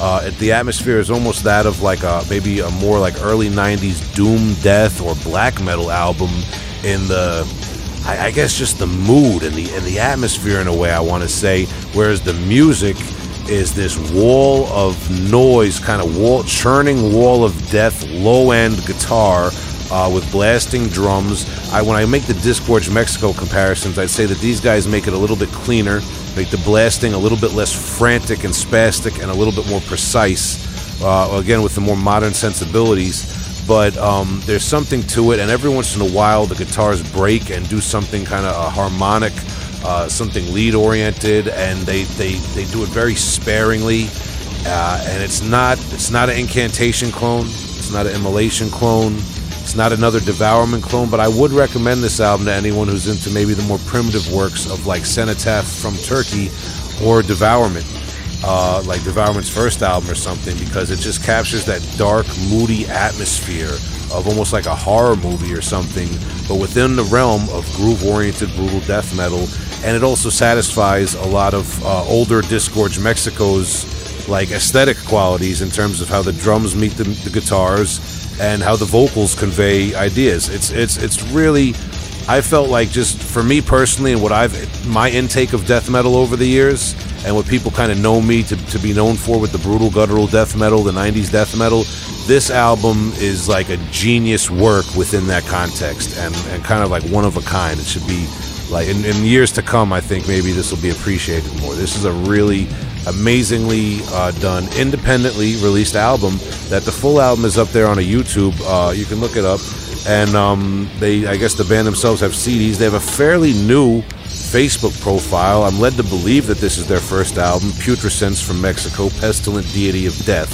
Uh, it, the atmosphere is almost that of like a maybe a more like early '90s doom death or black metal album. In the, I, I guess, just the mood and the and the atmosphere in a way. I want to say. Whereas the music is this wall of noise, kind of wall churning wall of death, low end guitar uh, with blasting drums. I, when I make the Disgorge Mexico comparisons, I'd say that these guys make it a little bit cleaner, make the blasting a little bit less frantic and spastic, and a little bit more precise. Uh, again, with the more modern sensibilities. But um, there's something to it, and every once in a while, the guitars break and do something kind of uh, harmonic, uh, something lead oriented, and they, they, they do it very sparingly. Uh, and it's not it's not an incantation clone, it's not an immolation clone it's not another Devourment clone, but I would recommend this album to anyone who's into maybe the more primitive works of like Cenotaph from Turkey or Devourment. uh, like Devourment's first album or something because it just captures that dark, moody atmosphere of almost like a horror movie or something, but within the realm of groove-oriented brutal death metal, and it also satisfies a lot of uh, older Disgorge Mexico's like aesthetic qualities in terms of how the drums meet the, the guitars and how the vocals convey ideas. It's it's it's really I felt like just for me personally and what I've my intake of death metal over the years and what people kind of know me to, to be known for with the brutal guttural death metal, the 90s death metal, this album is like a genius work within that context and, and kind of like one of a kind. It should be like in, in years to come, I think maybe this will be appreciated more. This is a really amazingly uh, done, independently released album. That the full album is up there on a YouTube. Uh, you can look it up. And um, they, I guess, the band themselves have CDs. They have a fairly new Facebook profile. I'm led to believe that this is their first album, Putrescence from Mexico, Pestilent Deity of Death,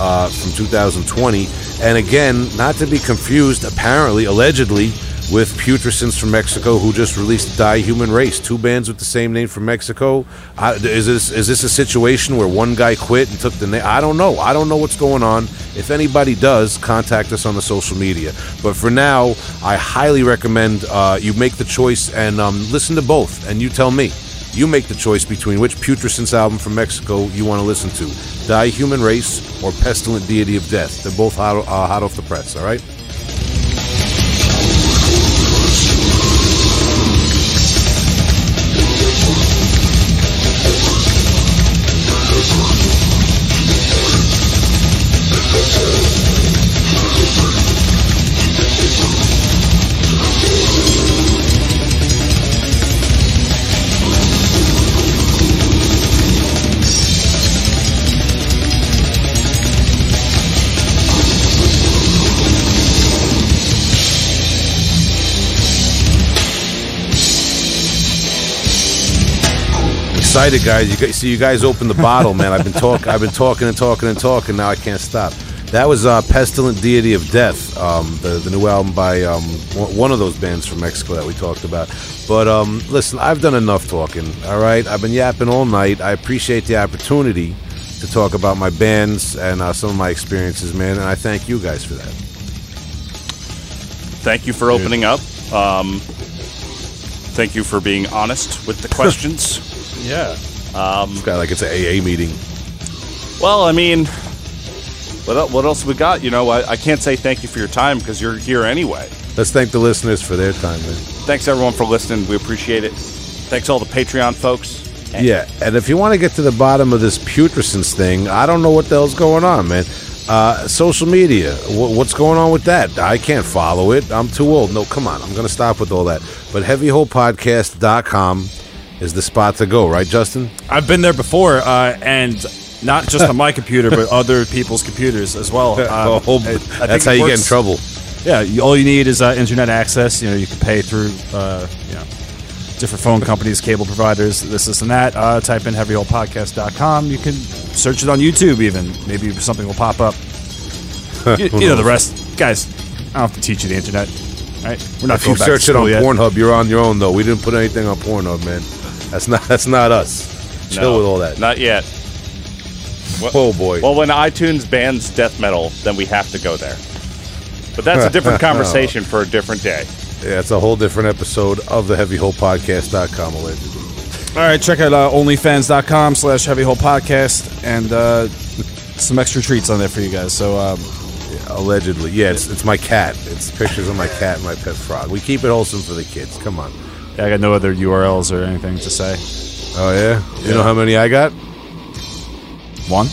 uh, from 2020. And again, not to be confused, apparently, allegedly, with Putrescence from Mexico, who just released Die Human Race. Two bands with the same name from Mexico. I, is this is this a situation where one guy quit and took the name? I don't know. I don't know what's going on. If anybody does, contact us on the social media. But for now, I highly recommend uh, you make the choice and um, listen to both, and you tell me. You make the choice between which Putrescence album from Mexico you want to listen to Die Human Race or Pestilent Deity of Death. They're both hot, uh, hot off the press, all right? Excited, guys. You guys, see, you guys opened the bottle, man. I've been talking, I've been talking and talking and talking. Now I can't stop. That was uh, "Pestilent Deity of Death," um, the the new album by um, one of those bands from Mexico that we talked about. But um, listen, I've done enough talking. All right, I've been yapping all night. I appreciate the opportunity to talk about my bands and uh, some of my experiences, man. And I thank you guys for that. Thank you for opening up. Um, thank you for being honest with the (laughs) questions. Yeah. Um, It's kind of like it's an AA meeting. well, I mean, what, what else we got? You know, I, I can't say thank you for your time because you're here anyway. Let's thank the listeners for their time, man. Thanks everyone for listening. We appreciate it. Thanks all the Patreon folks. Yeah, and if you want to get to the bottom of this putrescence thing, I don't know what the hell's going on, man. Uh, social media, wh- what's going on with that? I can't follow it. I'm too old. No, come on. I'm going to stop with all that. But heavyholepodcast.com is the spot to go, right, Justin? I've been there before, uh, and not just on my computer, but (laughs) other people's computers as well. Um, Oh, that's how you get in trouble. Yeah, you, all you need is uh, internet access. You know, you can pay through, uh, you know, different phone companies, cable providers, this, this, and that. Uh, type in heavyholepodcast.com. You can search it on YouTube, even. Maybe something will pop up. you, you know the rest, guys. I don't have to teach you the internet. Right? We're not If you going back to search it on yet. Pornhub, you're on your own, though. We didn't put anything on Pornhub, man. That's not that's not us. Chill No, with all that. Not yet. oh boy. Well, when iTunes bans death metal, then we have to go there. But that's a different (laughs) conversation for a different day. yeah, it's a whole different episode of the heavyholepodcast.com allegedly. All right, check out uh, onlyfans.com slash heavy hole podcast and uh, some extra treats on there for you guys. So, um, Allegedly, yeah. It's it's my cat. It's pictures of my cat and my pet frog. We keep it wholesome for the kids. Come on. Yeah, I got no other URLs or anything to say. Oh yeah. You know how many I got? One?